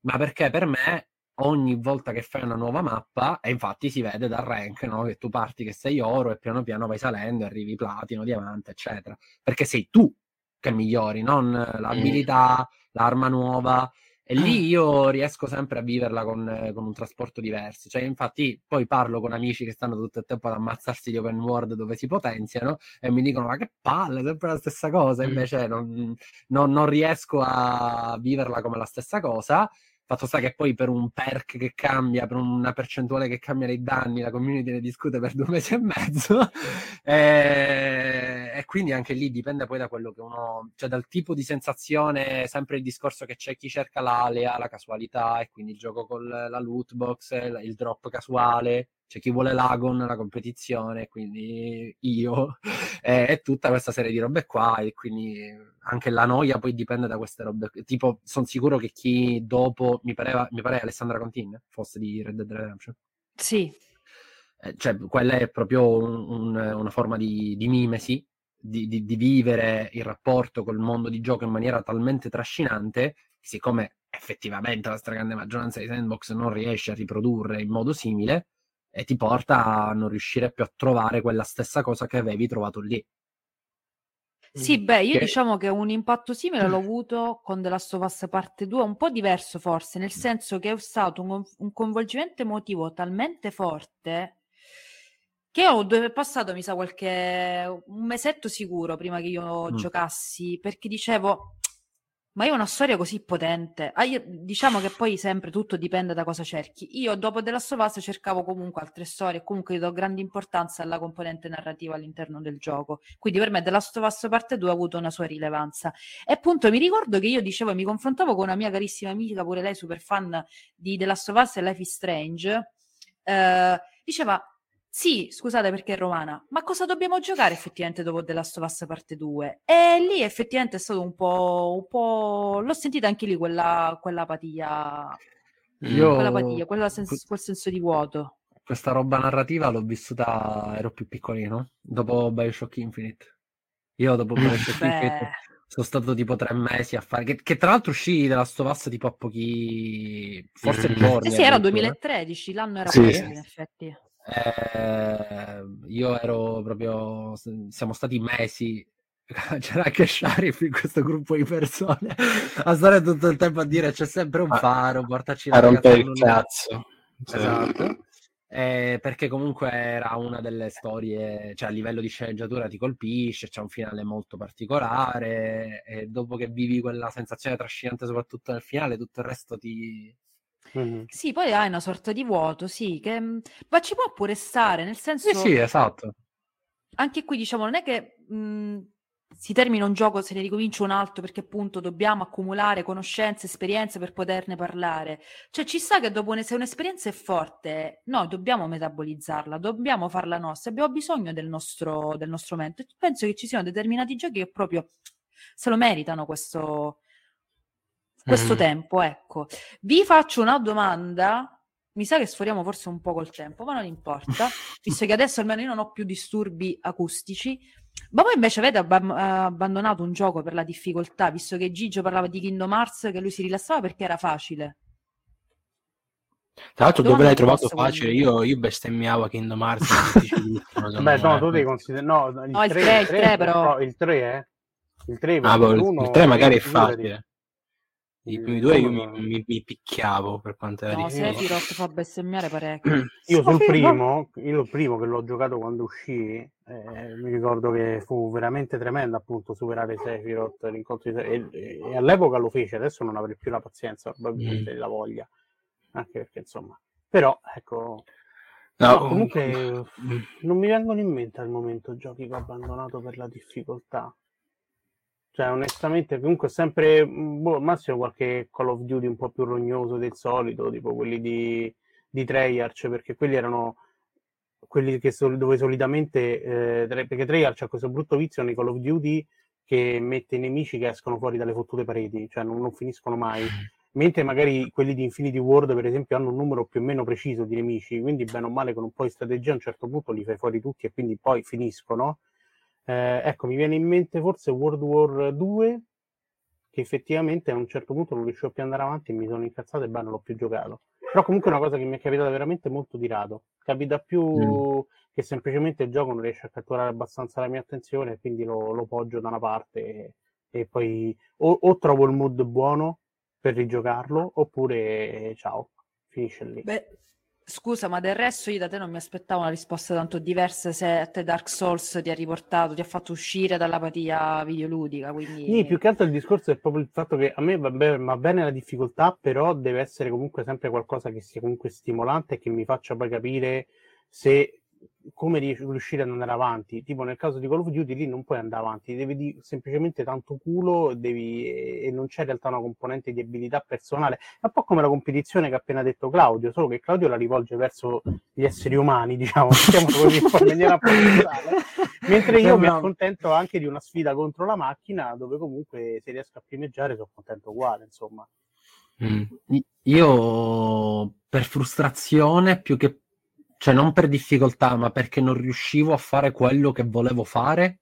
D: ma perché per me ogni volta che fai una nuova mappa, e infatti si vede dal rank, no? che tu parti che sei oro e piano piano vai salendo, arrivi platino, diamante, eccetera, perché sei tu che migliori, non l'abilità, l'arma nuova, e lì io riesco sempre a viverla con, con, un trasporto diverso. Cioè, infatti, poi parlo con amici che stanno tutto il tempo ad ammazzarsi di open world dove si potenziano e mi dicono: Ma che palle, è sempre la stessa cosa. Invece, non, non, non riesco a viverla come la stessa cosa. Fatto sta che poi per un perk che cambia, per una percentuale che cambia nei danni, la community ne discute per due mesi e mezzo. e, e, quindi anche lì dipende poi da quello che uno, cioè dal tipo di sensazione, sempre il discorso che c'è chi cerca l'alea, la casualità, e quindi il gioco con la loot box, il drop casuale, c'è chi vuole l'Agon, la competizione, quindi io, e, e, tutta questa serie di robe qua, e quindi anche la noia poi dipende da queste robe. Tipo, sono sicuro che chi dopo, mi pareva, mi pare Alessandra Contin, fosse di Red Dead Redemption.
A: Sì.
D: eh, cioè quella è proprio un, un, una forma di, di mimesi, di, di, di, vivere il rapporto col mondo di gioco in maniera talmente trascinante, siccome effettivamente la stragrande maggioranza dei sandbox non riesce a riprodurre in modo simile, e ti porta a non riuscire più a trovare quella stessa cosa che avevi trovato lì.
A: Sì, beh, io che... diciamo che un impatto simile l'ho avuto con The Last of Us Parte 2, un po' diverso forse, nel senso che è stato un, un coinvolgimento emotivo talmente forte che ho passato, mi sa, qualche un mesetto sicuro prima che io mm. giocassi, perché dicevo, ma ho una storia così potente. Ah, io, diciamo che poi sempre tutto dipende da cosa cerchi. Io dopo della Sovas cercavo comunque altre storie, comunque do grande importanza alla componente narrativa all'interno del gioco. Quindi per me The Last of Us parte 2 ha avuto una sua rilevanza. E appunto mi ricordo che io dicevo, mi confrontavo con una mia carissima amica, pure lei super fan di The Last of Us e Life is Strange. Eh, diceva sì, scusate perché è romana, ma cosa dobbiamo giocare effettivamente dopo The Last of Us parte 2? E lì effettivamente è stato un po', un po'... l'ho sentita anche lì quella, quella apatia, Io... quella apatia, quella sens- quel senso di vuoto.
D: Questa roba narrativa l'ho vissuta, ero più piccolino, dopo Bioshock Infinite. Io dopo Bioshock Infinite sono stato tipo tre mesi a fare, che, che tra l'altro uscì della Stovassa tipo a pochi, forse mm. giorni.
A: Eh sì, era 2013, l'anno era sì. Pochi, in effetti.
D: Eh, io ero proprio, siamo stati mesi c'era anche Sharif in questo gruppo di persone a stare tutto il tempo a dire c'è sempre un faro, portaci
C: la a rompere il cazzo.
D: Esatto. Eh, perché comunque era una delle storie, cioè a livello di sceneggiatura ti colpisce, c'è un finale molto particolare e dopo che vivi quella sensazione trascinante soprattutto nel finale, tutto il resto ti,
A: Mh-mh. Sì, poi hai una sorta di vuoto, sì, che mhmm, ma ci può pure stare, nel senso
D: Sì, sì, esatto.
A: anche qui diciamo non è che, mhmm, si termina un gioco, se ne ricomincia un altro perché appunto dobbiamo accumulare conoscenze, esperienze per poterne parlare. Cioè ci sta che dopo un se un'esperienza è forte, noi dobbiamo metabolizzarla, dobbiamo farla nostra, abbiamo bisogno del nostro del nostro momento. penso che ci siano determinati giochi che proprio se lo meritano questo questo mm. tempo, ecco. Vi faccio una domanda. Mi sa che sforiamo forse un po' col tempo, ma non importa, visto che adesso almeno io non ho più disturbi acustici. Ma voi invece avete ab- abbandonato un gioco per la difficoltà, visto che Gigio parlava di Kingdom Hearts, che lui si rilassava perché era facile.
C: Tra l'altro, dove l'hai trovato facile? Io, io bestemmiavo Kingdom Hearts.
B: Beh, no, tu devi considerare. No, il, no, 3, il 3, il 3, 3 però. No, il 3 è.
C: Il 3, ah, boh, il 3 magari è facile. I primi due io mi, mi, mi picchiavo per quanto era
A: no, difficile. Sephiroth fa bestemmiare parecchio.
B: io sul primo, io il primo che l'ho giocato quando uscì, eh, mi ricordo che fu veramente tremendo appunto superare Sephiroth, l'incontro di e, e, all'epoca lo fece, adesso non avrei più la pazienza, probabilmente mm. la voglia, anche perché insomma, però ecco... No, no comunque mm. non mi vengono in mente al momento giochi che ho abbandonato per la difficoltà. Cioè, onestamente, comunque sempre, boh, massimo qualche Call of Duty un po' più rognoso del solito, tipo quelli di, di Treyarch, perché quelli erano quelli che so, dove solitamente, eh, perché Treyarch ha questo brutto vizio nei Call of Duty che mette i nemici che escono fuori dalle fottute pareti, cioè non, non finiscono mai. Mentre magari quelli di Infinity World, per esempio, hanno un numero più o meno preciso di nemici, quindi bene o male con un po' di strategia a un certo punto li fai fuori tutti e quindi poi finiscono eh, ecco, mi viene in mente forse World War 2, che effettivamente a un certo punto non riuscivo più ad andare avanti e mi sono incazzato e beh, non l'ho più giocato. Però comunque è una cosa che mi è capitata veramente molto di rado. Capita più mm. che semplicemente il gioco non riesce a catturare abbastanza la mia attenzione e quindi lo, lo poggio da una parte e, e poi o, o, trovo il mood buono per rigiocarlo oppure ciao, finisce lì.
A: Beh, Scusa, ma del resto io da te non mi aspettavo una risposta tanto diversa se a te Dark Souls ti ha riportato, ti ha fatto uscire dall'apatia videoludica. Quindi...
B: Sì, più che altro il discorso è proprio il fatto che a me va, be- va, bene la difficoltà, però deve essere comunque sempre qualcosa che sia comunque stimolante e che mi faccia poi capire se come riuscire ad andare avanti. Tipo nel caso di Call of Duty lì non puoi andare avanti, devi di semplicemente tanto culo devi, e non c'è in realtà una componente di abilità personale. È un po' come la competizione che ha appena detto Claudio, solo che Claudio la rivolge verso gli esseri umani, diciamo, diciamo così, in maniera. Mentre io mi accontento anche di una sfida contro la macchina dove comunque se riesco a primeggiare sono contento uguale, insomma.
D: Mm. Io per frustrazione più che cioè non per difficoltà, ma perché non riuscivo a fare quello che volevo fare.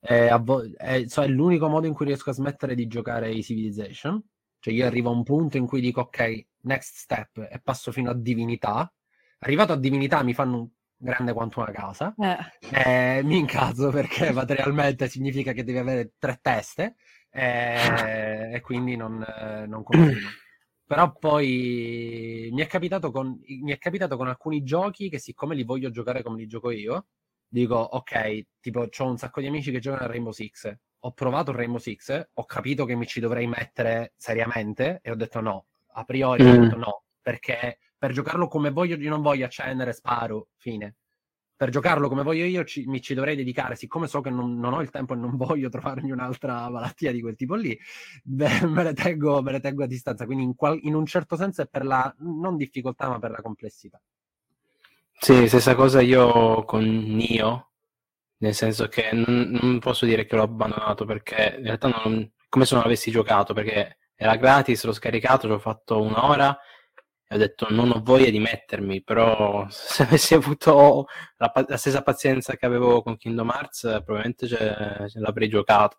D: È, vo- è, cioè, è l'unico modo in cui riesco a smettere di giocare i Civilization. Cioè io arrivo a un punto in cui dico ok, next step e passo fino a divinità. Arrivato a divinità mi fanno un grande quanto una casa. Eh. mi incazzo perché materialmente significa che devi avere tre teste e, e quindi non, non continuo. Però poi mi è, capitato con, mi è capitato con alcuni giochi che siccome li voglio giocare come li gioco io, dico ok, tipo ho un sacco di amici che giocano a Rainbow Six, ho provato Rainbow Six, ho capito che mi ci dovrei mettere seriamente e ho detto no, a priori mm. ho detto no, perché per giocarlo come voglio io non voglio accendere, sparo, fine per giocarlo come voglio io ci, mi ci dovrei dedicare, siccome so che non, non, ho il tempo e non voglio trovarmi un'altra malattia di quel tipo lì, beh, me, le tengo, me, le tengo, a distanza, quindi in, qual, in, un certo senso è per la non difficoltà ma per la complessità.
C: Sì, stessa cosa io con Nio, nel senso che non, non posso dire che l'ho abbandonato perché in realtà non, come se non avessi giocato, perché era gratis, l'ho scaricato, ci ho fatto un'ora ho detto non ho voglia di mettermi, però se avessi avuto la, la stessa pazienza che avevo con Kingdom Hearts probabilmente ce, ce l'avrei giocato.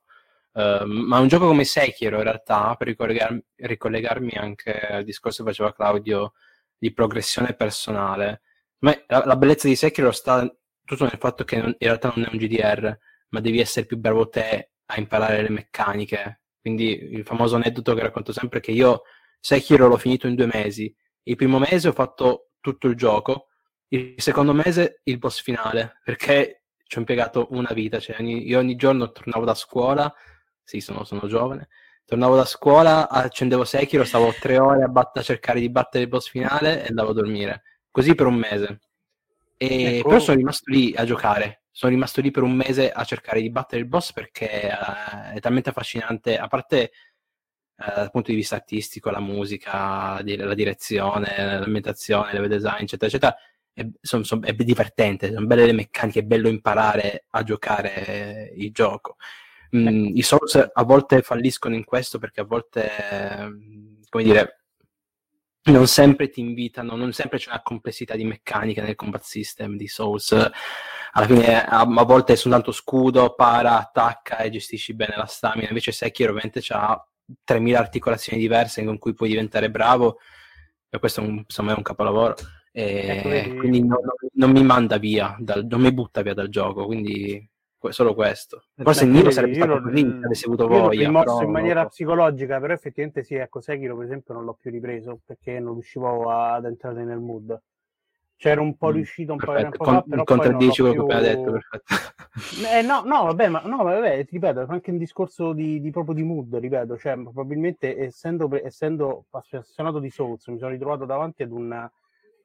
C: Uh, ma un gioco come Sekiro in realtà, per ricollegarmi, ricollegarmi anche al discorso che faceva Claudio di progressione personale, ma la, la bellezza di Sekiro sta tutto nel fatto che non, in realtà non è un GDR, ma devi essere più bravo te a imparare le meccaniche. Quindi il famoso aneddoto che racconto sempre che io Sekiro l'ho finito in due mesi il primo mese ho fatto tutto il gioco, il secondo mese il boss finale, perché ci ho impiegato una vita, cioè ogni, io ogni giorno tornavo da scuola, sì, sono, sono giovane, tornavo da scuola, accendevo Sekiro, stavo tre ore a, bat- a cercare di battere il boss finale e andavo a dormire. Così per un mese. E ecco. Però sono rimasto lì a giocare. Sono rimasto lì per un mese a cercare di battere il boss perché uh, è talmente affascinante. A parte eh, dal punto di vista artistico, la musica, la direzione, l'ambientazione, il design, eccetera, eccetera, è, son, son, è divertente, sono belle le meccaniche, è bello imparare a giocare il gioco. Mm, ecco. I Souls a volte falliscono in questo perché a volte, come dire, non sempre ti invitano, non sempre c'è una complessità di meccanica nel combat system di Souls. Alla fine a, a volte è soltanto scudo, para, attacca e gestisci bene la stamina. Invece Sekiro ovviamente ha 3.000 articolazioni diverse con cui puoi diventare bravo, e questo un, insomma è un capolavoro. E ecco, quindi non, non, mi manda via, dal, non mi butta via dal gioco, quindi solo questo. Forse Niro sarebbe stato così avessi avuto voglia.
B: L'ho rimosso in maniera no. psicologica, però effettivamente sì, ecco, Sekiro per esempio non l'ho più ripreso perché non riuscivo ad entrare nel mood. C'era un po' mm, riuscito un perfetto. po' di tempo Con, fa,
C: contraddici quello più... che appena detto, perfetto.
B: Eh, no, no, vabbè, ma no, vabbè, ti ripeto, anche un discorso di, di, proprio di mood, ripeto, cioè probabilmente essendo, essendo appassionato di Souls, mi sono ritrovato davanti ad una,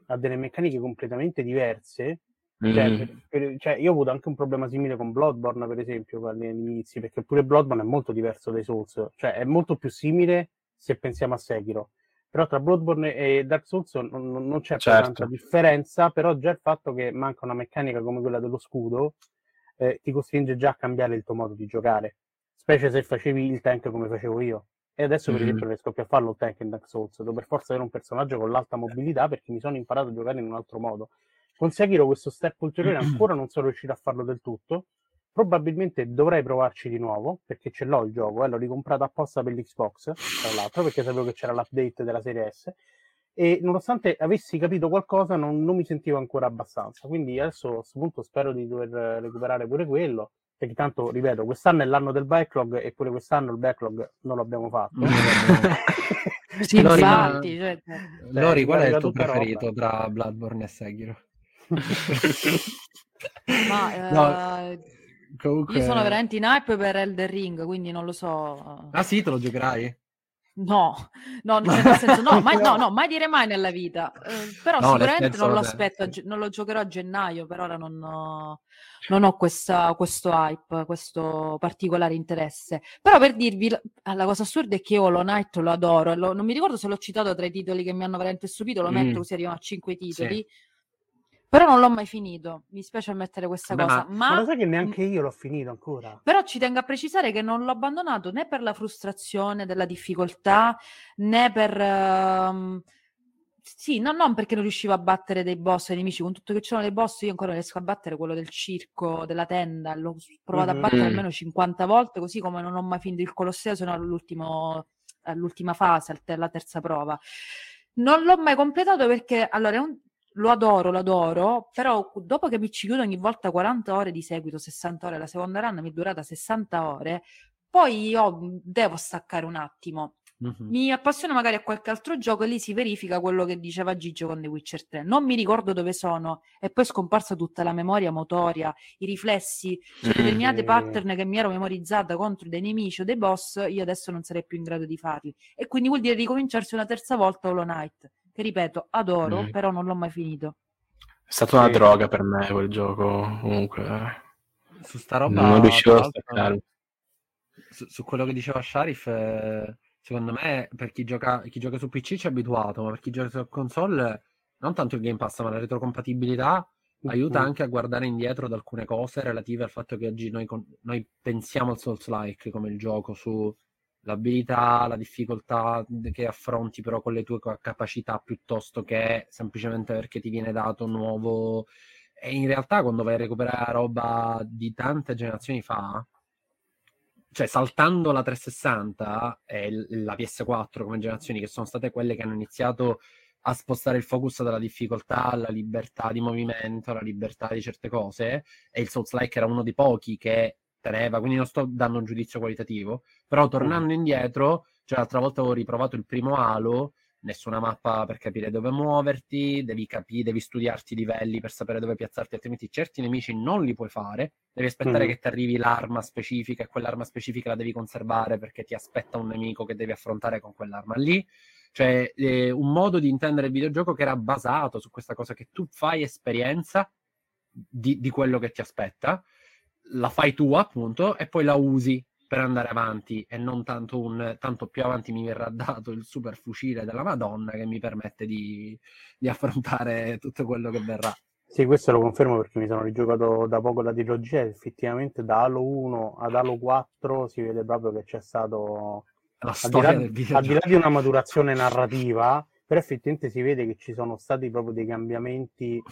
B: a delle meccaniche completamente diverse. Mm. Cioè, per, per, cioè, io ho avuto anche un problema simile con Bloodborne, per esempio, all'inizio, perché pure Bloodborne è molto diverso dai Souls, cioè è molto più simile se pensiamo a Sekiro però tra Bloodborne e Dark Souls non, non c'è certo. tanta differenza, però già il fatto che manca una meccanica come quella dello scudo eh, ti costringe già a cambiare il tuo modo di giocare, specie se facevi il tank come facevo io. E adesso, per mm-hmm. esempio, riesco più a farlo il tank in Dark Souls, devo per forza avere un personaggio con l'alta mobilità perché mi sono imparato a giocare in un altro modo. Con Sekiro questo step ulteriore ancora non sono riuscito a farlo del tutto, Probabilmente dovrei provarci di nuovo perché ce l'ho il gioco, eh, l'ho ricomprato apposta per l'Xbox, tra l'altro, perché sapevo che c'era l'update della serie S. E nonostante avessi capito qualcosa, non, non mi sentivo ancora abbastanza. Quindi adesso a questo punto spero di dover recuperare pure quello. Perché tanto, ripeto, quest'anno è l'anno del backlog e pure quest'anno il backlog non l'abbiamo fatto.
A: sì, Lori, infatti,
D: cioè, Lori, qual è il tuo preferito roba. tra Bloodborne e Sekiro?
A: Ma, no. uh Comunque... Io sono veramente in hype per Elder Ring, quindi non lo so.
D: Ah sì, te lo giocherai?
A: No, no, nel senso, no, mai, no, no, mai dire mai nella vita. Eh, però no, sicuramente non lo aspetto, non lo giocherò a gennaio, per ora non ho, non ho questa, questo hype, questo particolare interesse. Però per dirvi, la cosa assurda è che io Hollow Knight lo adoro, lo, non mi ricordo se l'ho citato tra i titoli che mi hanno veramente stupito, lo mm. metto così arriviamo a cinque titoli. Sì. Però non l'ho mai finito, mi spiace ammettere questa Beh, cosa. Ma,
B: lo sai che neanche io l'ho finito ancora.
A: Però ci tengo a precisare che non l'ho abbandonato né per la frustrazione della difficoltà né per... Uh, sì, no, non perché non riuscivo a battere dei boss ai nemici, con tutto che c'erano dei boss, io ancora riesco a battere quello del circo, della tenda, l'ho provato
B: Mhm.
A: a battere
C: Mm.
A: almeno 50 volte, così come non ho mai finito il Colosseo, se no all'ultimo, all'ultima fase, alla terza prova. Non l'ho mai completato perché, allora, è un- lo adoro, lo adoro, però dopo che mi ci chiudo ogni volta 40 ore di seguito, 60 ore, la seconda run mi è durata 60 ore, poi io devo staccare un attimo
D: Mhm.
A: mi appassiona magari a qualche altro gioco e lì si verifica quello che diceva Gigio con The Witcher 3. Non mi ricordo dove sono e poi è scomparsa tutta la memoria motoria, i riflessi, cioè determinate pattern che mi ero memorizzata contro dei nemici o dei boss, io adesso non sarei più in grado di farli. E quindi vuol dire ricominciarsi una terza volta Hollow Knight, che ripeto, adoro,
C: Mm.
A: però non l'ho mai finito.
C: È stata una
B: Sì.
C: droga per me quel gioco, comunque.
D: Su sta roba,
C: non riuscivo a staccare.
D: su, su quello che diceva Sharif, eh, secondo me per chi gioca, chi gioca su PC ci è abituato, ma per chi gioca su console, non tanto il Game Pass, ma la retrocompatibilità aiuta
B: Mhm.
D: anche a guardare indietro ad alcune cose relative al fatto che oggi noi, con- noi pensiamo al Souls-like come il gioco su l'abilità, la difficoltà che affronti però con le tue ca- capacità piuttosto che semplicemente perché ti viene dato un nuovo... E in realtà quando vai a recuperare roba di tante generazioni fa, cioè saltando la 360 e la PS4 come generazioni che sono state quelle che hanno iniziato a spostare il focus dalla difficoltà alla libertà di movimento, alla libertà di certe cose e il Souls-like era uno dei pochi che teneva, quindi non sto dando un giudizio qualitativo, però tornando indietro, cioè l'altra volta avevo riprovato il primo Halo, nessuna mappa per capire dove muoverti, devi capire, devi studiarti i livelli per sapere dove piazzarti, altrimenti certi nemici non li puoi fare, devi aspettare
B: Mhm.
D: che ti arrivi l'arma specifica e quell'arma specifica la devi conservare perché ti aspetta un nemico che devi affrontare con quell'arma lì. Cioè, eh, un modo di intendere il videogioco che era basato su questa cosa che tu fai esperienza di, di quello che ti aspetta, la fai tua, appunto, e poi la usi per andare avanti e non tanto un tanto più avanti mi verrà dato il super fucile della Madonna che mi permette di, di affrontare tutto quello che verrà.
B: Sì, questo lo confermo perché mi sono rigiocato da poco la trilogia effettivamente da Halo 1 ad Halo 4 si vede proprio che c'è stato,
D: La
B: al di,
D: storia
B: là,
D: del
B: al di là di una maturazione narrativa, però effettivamente si vede che ci sono stati proprio dei cambiamenti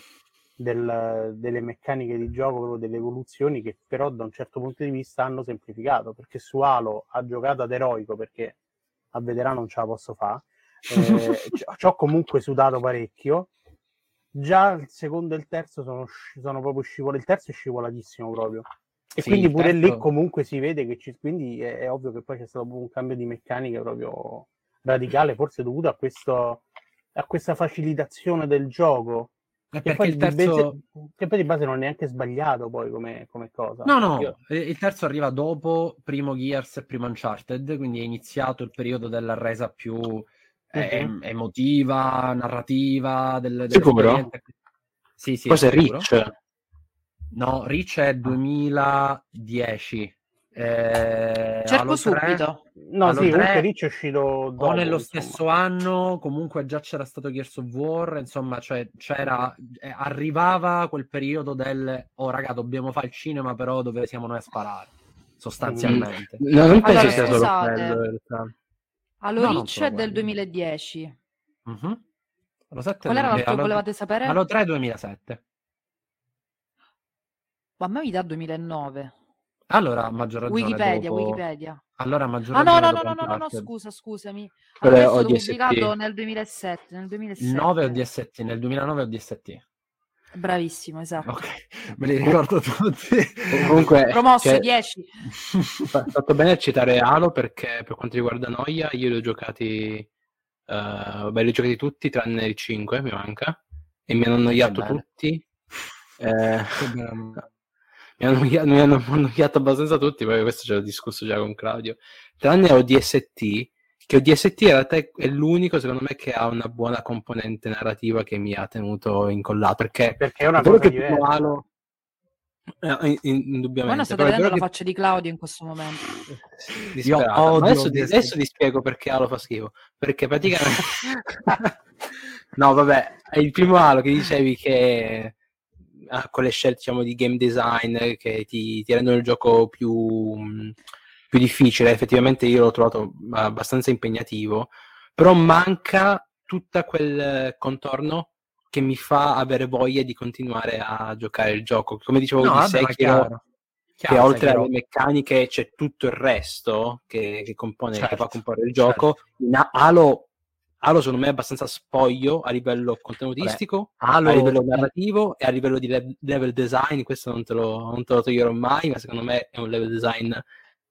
B: del- delle meccaniche di gioco, proprio delle evoluzioni che però da un certo punto di vista hanno semplificato, perché su Halo ha giocato ad eroico perché a veterano non ce la posso fare, eh, ci- ho comunque sudato parecchio. Già il secondo e il terzo sono, sono proprio scivolati. Il terzo è scivolatissimo proprio. E
D: Sì,
B: quindi pure
D: terzo-
B: lì comunque si vede che ci, quindi è, è ovvio che poi c'è stato un cambio di meccaniche proprio radicale, forse dovuto a, questo, a questa facilitazione del gioco. Che
D: perché
B: poi,
D: il terzo...
B: base, che poi di base non è neanche sbagliato poi come, come cosa.
D: No, no,
B: Io-
D: il terzo arriva dopo primo Gears e primo Uncharted, quindi è iniziato il periodo della resa più eh,
B: Mhm.
D: emotiva, narrativa, del,
C: Sicuro?
D: dell'esperienza. Sì, sì,
C: Cos'è
D: sicuro.
C: Rich?
D: No, Reach è 2010. Eh,
A: Cerco
D: Halo 3
A: subito.
B: No, sì,
D: 3
B: comunque Rich è uscito dopo,
D: o nello
B: insomma.
D: stesso anno, comunque già c'era stato Gears of War, insomma, cioè c'era, eh, arrivava quel periodo del oh raga, dobbiamo fare il cinema però dove siamo noi a sparare, sostanzialmente.
C: No, non penso
A: Allora,
C: sia solo quello.
A: Allo
D: No,
A: Reach
D: solo
A: è del
D: quello.
A: 2010.
D: Mhm. Halo 7
A: Qual era l'altro che volevate sapere?
D: Halo 3 2007.
A: Ma a me mi dà 2009.
D: Allora, a maggior ragione
A: Wikipedia,
D: dopo-
A: Wikipedia.
D: Allora, a maggior
A: Ah no,
D: ragione
A: no, no, no, no, no, no, scusa, scusami. Allora,
C: è
A: stato
C: ODST.
A: pubblicato nel 2007, nel 2007.
D: 9 o 17, nel 2009 o 17.
A: Bravissimo, esatto.
D: Ok, me li ricordo tutti.
C: Comunque,
A: Promosso
C: cioè,
A: 10.
C: fa- fatto bene a citare Halo perché per quanto riguarda Noia, io li ho giocati, eh, vabbè, li ho giocati tutti tranne il 5, mi manca, e mi hanno annoiato tutti. Eh. mi hanno mi hanno annoiato abbastanza tutti, poi questo ce l'ho discusso già con Claudio. Tranne ODST, che ODST in realtà è, l'unico, secondo me, che ha una buona componente narrativa che mi ha tenuto incollato, perché
B: Perché è una cosa
C: che
B: diversa.
C: Halo, eh, in- in-
A: Ma non
C: indubbiamente,
A: state vedendo la
C: che-
A: faccia di Claudio in questo momento.
D: odio
C: Ma adesso, ti, adesso ti spiego perché Halo fa schifo. Perché praticamente... no, vabbè, è il primo Halo che dicevi che ha con le scelte diciamo, di game design che ti, ti rendono il gioco più, più difficile. Effettivamente io l'ho trovato abbastanza impegnativo, però manca tutto quel contorno che mi fa avere voglia di continuare a giocare il gioco. Come dicevo no, di Sekiro, che oltre alle meccaniche c'è tutto il resto che, che compone, certo, che fa certo, comporre il gioco. Certo. In Halo Halo secondo me è abbastanza spoglio a livello contenutistico, Halo... a livello narrativo e a livello di le- level design, questo non te, lo, non te, lo, toglierò mai, ma secondo me è un level design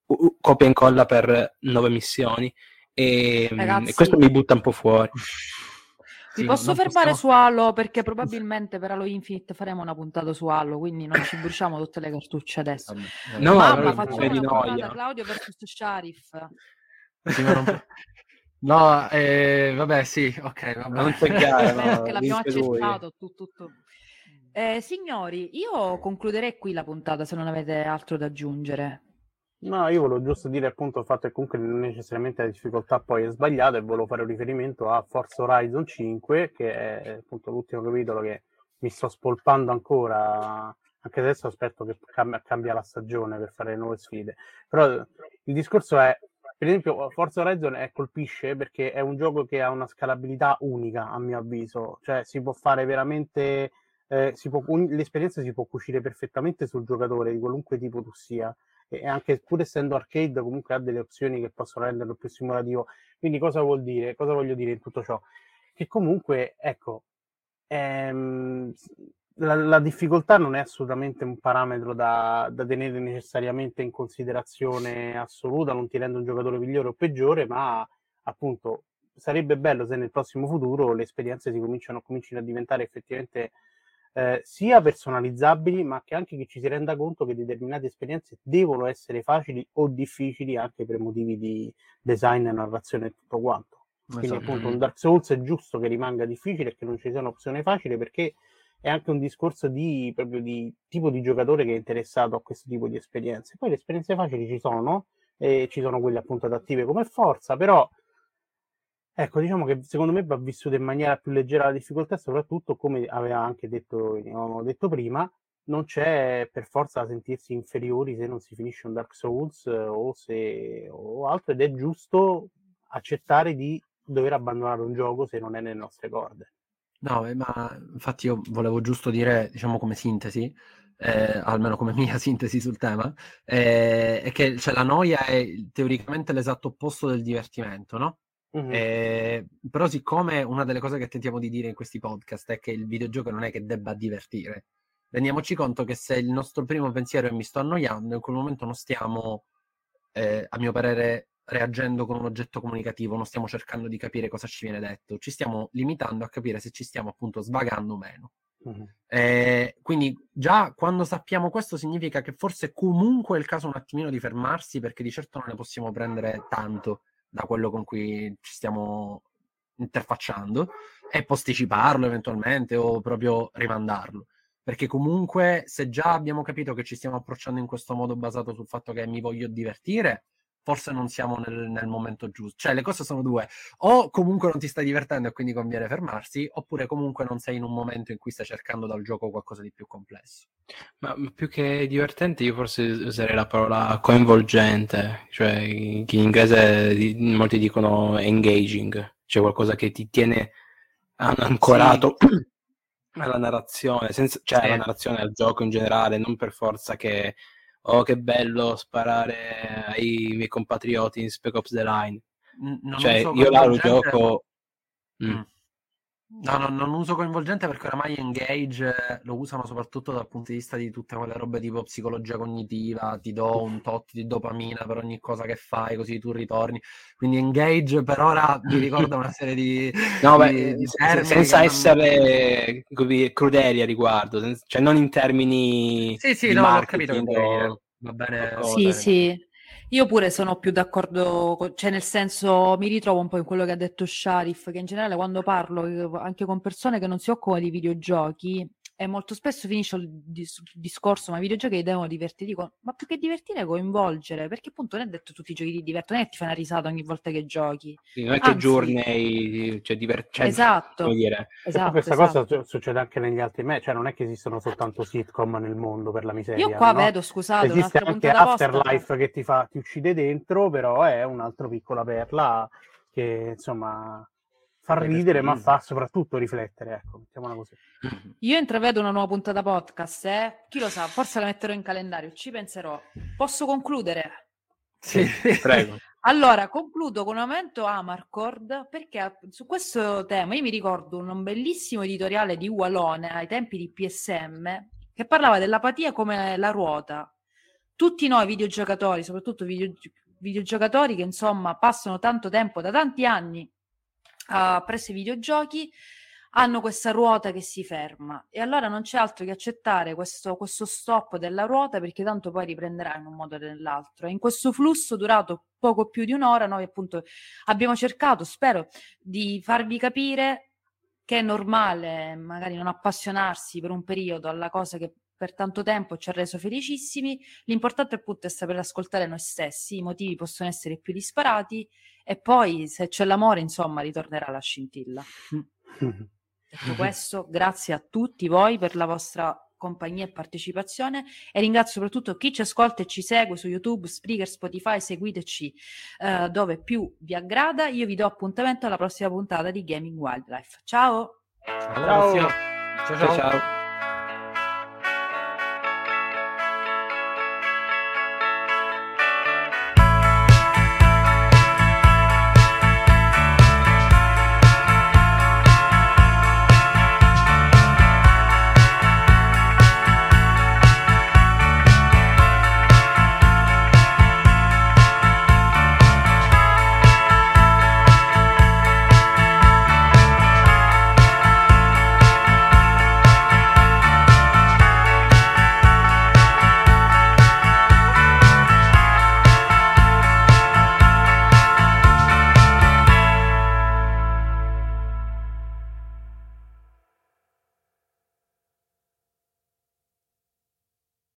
C: uh, copia e incolla per nove missioni e, e questo mi butta un po' fuori.
A: Ti sì, posso fermare possiamo... su Halo perché probabilmente per Halo Infinite faremo una puntata su Halo, quindi non ci bruciamo tutte le cartucce adesso. No, Mamma, facciamo una puntata Claudio versus Sharif.
D: Sì, non... No, eh, vabbè, sì, ok, vabbè.
C: Non c'è gara, no,
A: l'abbiamo accettato. Tu, tu, tu. Eh, signori, io concluderei qui la puntata se non avete altro da aggiungere.
B: No, io volevo giusto dire appunto il fatto che comunque non necessariamente la difficoltà poi è sbagliata e volevo fare un riferimento a Forza Horizon 5, che è appunto l'ultimo capitolo che mi sto spolpando ancora, anche adesso aspetto che cambia, cambia la stagione per fare nuove sfide. Però il discorso è per esempio, Forza Horizon è, colpisce perché è un gioco che ha una scalabilità unica, a mio avviso. Cioè, si può fare veramente. Eh, si può, un, l'esperienza si può cucire perfettamente sul giocatore di qualunque tipo tu sia. E anche pur essendo arcade, comunque ha delle opzioni che possono renderlo più simulativo. Quindi, cosa vuol dire? Cosa voglio dire in tutto ciò? Che comunque, ecco, ehm, la, la, difficoltà non è assolutamente un parametro da, da, tenere necessariamente in considerazione assoluta, non ti rende un giocatore migliore o peggiore, ma appunto sarebbe bello se nel prossimo futuro le esperienze si cominciano, cominciano a diventare effettivamente eh, sia personalizzabili, ma che anche che ci si renda conto che determinate esperienze devono essere facili o difficili anche per motivi di design, narrazione e tutto quanto. Quindi esatto. appunto un Dark Souls è giusto che rimanga difficile e che non ci sia un'opzione facile perché è anche un discorso di, proprio di tipo di giocatore che è interessato a questo tipo di esperienze. Poi le esperienze facili ci sono, e ci sono quelle appunto adattive come forza, però ecco, diciamo che secondo me va vissuta in maniera più leggera la difficoltà soprattutto, come aveva anche detto, detto prima, non c'è per forza da sentirsi inferiori se non si finisce un Dark Souls o, se, o altro ed è giusto accettare di dover abbandonare un gioco se non è nelle nostre corde.
D: No, eh, ma infatti io volevo giusto dire, diciamo come sintesi, eh, almeno come mia sintesi sul tema, eh, è che cioè, la noia è teoricamente l'esatto opposto del divertimento, no? Mm-hmm. Eh, però siccome una delle cose che tentiamo di dire in questi podcast è che il videogioco non è che debba divertire, rendiamoci conto che se il nostro primo pensiero è mi sto annoiando, in quel momento non stiamo, eh, a mio parere, reagendo con un oggetto comunicativo, non stiamo cercando di capire cosa ci viene detto, ci stiamo limitando a capire se ci stiamo appunto svagando o meno. Uh-huh. Eh, quindi già quando sappiamo questo significa che forse comunque è il caso un attimino di fermarsi perché di certo non ne possiamo prendere tanto da quello con cui ci stiamo interfacciando e posticiparlo eventualmente o proprio rimandarlo. Perché comunque se già abbiamo capito che ci stiamo approcciando in questo modo basato sul fatto che mi voglio divertire, forse non siamo nel, nel, momento giusto. Cioè, le cose sono due: o comunque non ti stai divertendo e quindi conviene fermarsi, oppure comunque non sei in un momento in cui stai cercando dal gioco qualcosa di più complesso.
C: Ma più che divertente, io forse userei la parola coinvolgente, cioè in inglese molti dicono engaging, cioè qualcosa che ti tiene ancorato. Sì. alla narrazione, senza, cioè alla narrazione al gioco in generale, non per forza che oh che bello sparare ai miei compatrioti in Spec Ops The Line. N- cioè, io là lo gioco...
D: Mm. mm. No, no, non uso coinvolgente perché oramai Engage lo usano soprattutto dal punto di vista di tutte quelle robe tipo psicologia cognitiva, ti do un tot di dopamina per ogni cosa che fai, così tu ritorni. Quindi Engage per ora mi ricorda una serie di...
C: no, di, beh, di senza essere non... crudeli a riguardo, cioè non in termini...
D: Sì, sì, no, ho capito che Va bene.
A: Sì, sì. Io pure sono più d'accordo, cioè nel senso mi ritrovo un po' in quello che ha detto Sharif, che in generale quando parlo eh, anche con persone che non si occupano di videogiochi, e molto spesso finisce il dis- discorso, ma i videogiochi devono divertire. Dico, ma più che divertire, coinvolgere, perché appunto non è detto tutti i giochi ti divertono, non è che ti fai una risata ogni volta che giochi.
C: Sì, non è che giorni, cioè divertenti.
A: Esatto.
B: esatto questa esatto. cosa succede anche negli altri me, cioè non è che esistono soltanto sitcom nel mondo per la miseria.
A: Io qua
B: no?
A: vedo, scusate,
B: esiste anche Afterlife che ti, fa, ti uccide dentro, però è un'altra piccola perla che insomma fa ridere, ma fa soprattutto riflettere, ecco, mettiamola così.
A: Io intravedo una nuova puntata podcast, eh? Chi lo sa, forse la metterò in calendario, ci penserò. Posso concludere?
C: Sì, prego.
A: Allora, concludo con un momento Amarcord perché su questo tema io mi ricordo un bellissimo editoriale di Ualone ai tempi di PSM che parlava dell'apatia come la ruota. Tutti noi videogiocatori, soprattutto video, videogiocatori che insomma passano tanto tempo da tanti anni uh, presso i videogiochi, hanno questa ruota che si ferma e allora non c'è altro che accettare questo, questo stop della ruota perché tanto poi riprenderà in un modo o nell'altro. E in questo flusso durato poco più di un'ora noi appunto abbiamo cercato, spero, di farvi capire che è normale magari non appassionarsi per un periodo alla cosa che per tanto tempo ci ha reso felicissimi. L'importante appunto è saper ascoltare noi stessi, i motivi possono essere più disparati e poi se c'è l'amore, insomma, ritornerà la scintilla. Detto questo, grazie a tutti voi per la vostra compagnia e partecipazione e ringrazio soprattutto chi ci ascolta e ci segue su YouTube, Spreaker, Spotify, seguiteci uh, dove più vi aggrada. Io vi do appuntamento alla prossima puntata di Gaming Wildlife. Ciao!
D: Ciao! ciao. ciao. ciao.